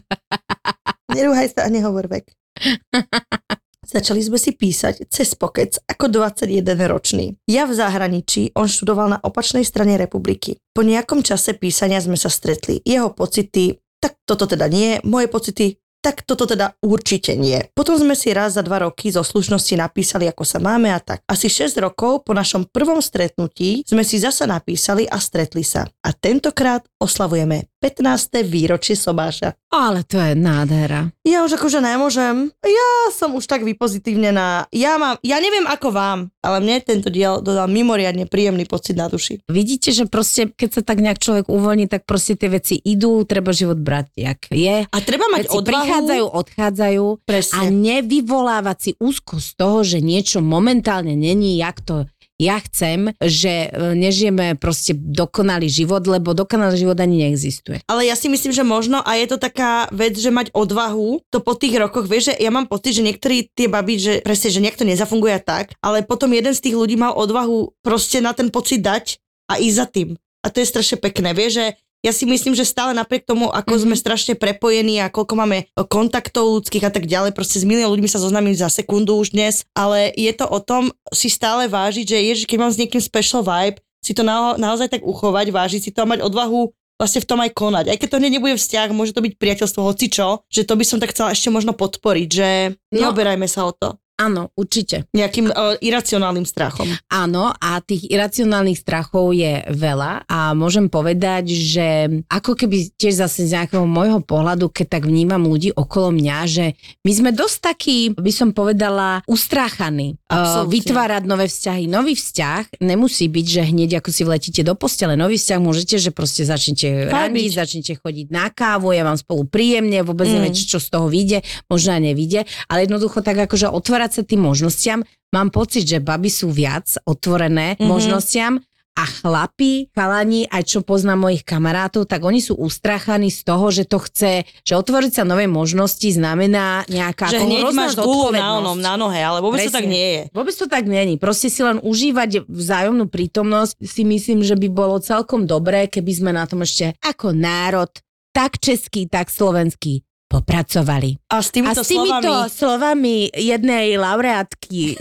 neruhaj sa a nehovor vek. Začali sme si písať cez pokec ako 21 ročný. Ja v zahraničí, on študoval na opačnej strane republiky. Po nejakom čase písania sme sa stretli. Jeho pocity, tak toto teda nie, moje pocity, tak toto teda určite nie. Potom sme si raz za dva roky zo slušnosti napísali, ako sa máme a tak. Asi 6 rokov po našom prvom stretnutí sme si zasa napísali a stretli sa. A tentokrát oslavujeme 15. výročie Sobáša. Ale to je nádhera. Ja už akože nemôžem. Ja som už tak vypozitívnená. Ja mám, ja neviem ako vám, ale mne tento diel dodal mimoriadne príjemný pocit na duši. Vidíte, že proste, keď sa tak nejak človek uvoľní, tak proste tie veci idú, treba život brať, jak je. A treba mať Veci odvahu. prichádzajú, odchádzajú a Presne. nevyvolávať si úzkosť z toho, že niečo momentálne není, jak to ja chcem, že e, nežijeme proste dokonalý život, lebo dokonalý život ani neexistuje. Ale ja si myslím, že možno a je to taká vec, že mať odvahu, to po tých rokoch, vieš, že ja mám pocit, že niektorí tie baby, že presne, že nejak to nezafunguje tak, ale potom jeden z tých ľudí mal odvahu proste na ten pocit dať a ísť za tým. A to je strašne pekné, vieš, že ja si myslím, že stále napriek tomu, ako mm-hmm. sme strašne prepojení a koľko máme kontaktov ľudských a tak ďalej, proste s milión ľuďmi sa zoznámim za sekundu už dnes, ale je to o tom si stále vážiť, že ježiš, keď mám s niekým special vibe, si to na, naozaj tak uchovať, vážiť si to a mať odvahu vlastne v tom aj konať. Aj keď to hneď nebude vzťah, môže to byť priateľstvo, hocičo, že to by som tak chcela ešte možno podporiť, že No. neoberajme sa o to Áno, určite. nejakým uh, iracionálnym strachom. Áno, a tých iracionálnych strachov je veľa a môžem povedať, že ako keby tiež zase z nejakého môjho pohľadu, keď tak vnímam ľudí okolo mňa, že my sme dosť takí, by som povedala, ustráchaní uh, Absolútne. vytvárať nové vzťahy. Nový vzťah nemusí byť, že hneď ako si vletíte do postele. Nový vzťah môžete, že proste začnete radiť, začnete chodiť na kávu, je vám spolu príjemne, vôbec Mm. neviete, čo z toho vyjde, možno aj nevyjde, ale jednoducho tak akože otvárať sa tým možnostiam, mám pocit, že baby sú viac otvorené Mhm. možnostiam a chlapi, chalani, aj čo poznám mojich kamarátov, tak oni sú ustrachaní z toho, že to chce, že otvoriť sa nové možnosti znamená nejaká že hneď máš gulu na onom, na nohe, ale vôbec to Presne. tak nie je. Vôbec to tak není. Proste si len užívať vzájomnú prítomnosť si myslím, že by bolo celkom dobré, keby sme na tom ešte ako národ tak český, tak slovenský popracovali. A s A týmito, s týmito slovami... slovami jednej laureátky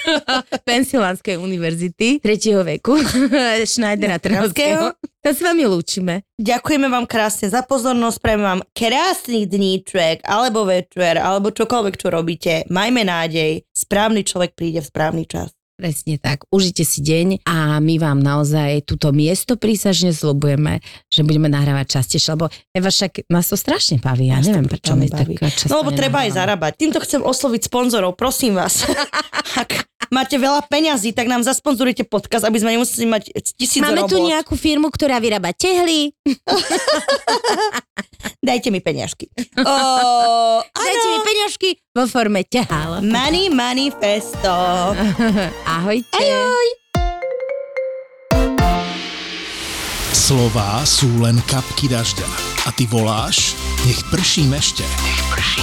Pensylvánskej univerzity 3. veku, Schneidera Trnavského, to s vami lúčime. Ďakujeme vám krásne za pozornosť, prajem vám krásny dníček, alebo večer, alebo čokoľvek, čo robíte. Majme nádej, správny človek príde v správny čas. Presne tak. Užite si deň a my vám naozaj túto miesto prísažne zlobujeme, že budeme nahrávať častejšie, lebo Eva však nás to strašne baví. Ja Nás neviem, prečo my tak často No lebo treba aj zarábať. Týmto chcem osloviť sponzorov, prosím vás. Ak máte veľa peňazí, tak nám zasponzorujte podcast, aby sme nemuseli mať tisíc Máme robot. tu nejakú firmu, ktorá vyrába tehly. Dajte mi peňažky. O, Dajte mi peňažky vo forme tehál. Money Manifesto. Ahojte. Ahoj. Slová sú len kapky dažďa. A ty voláš, nech prší mešte. Nech prší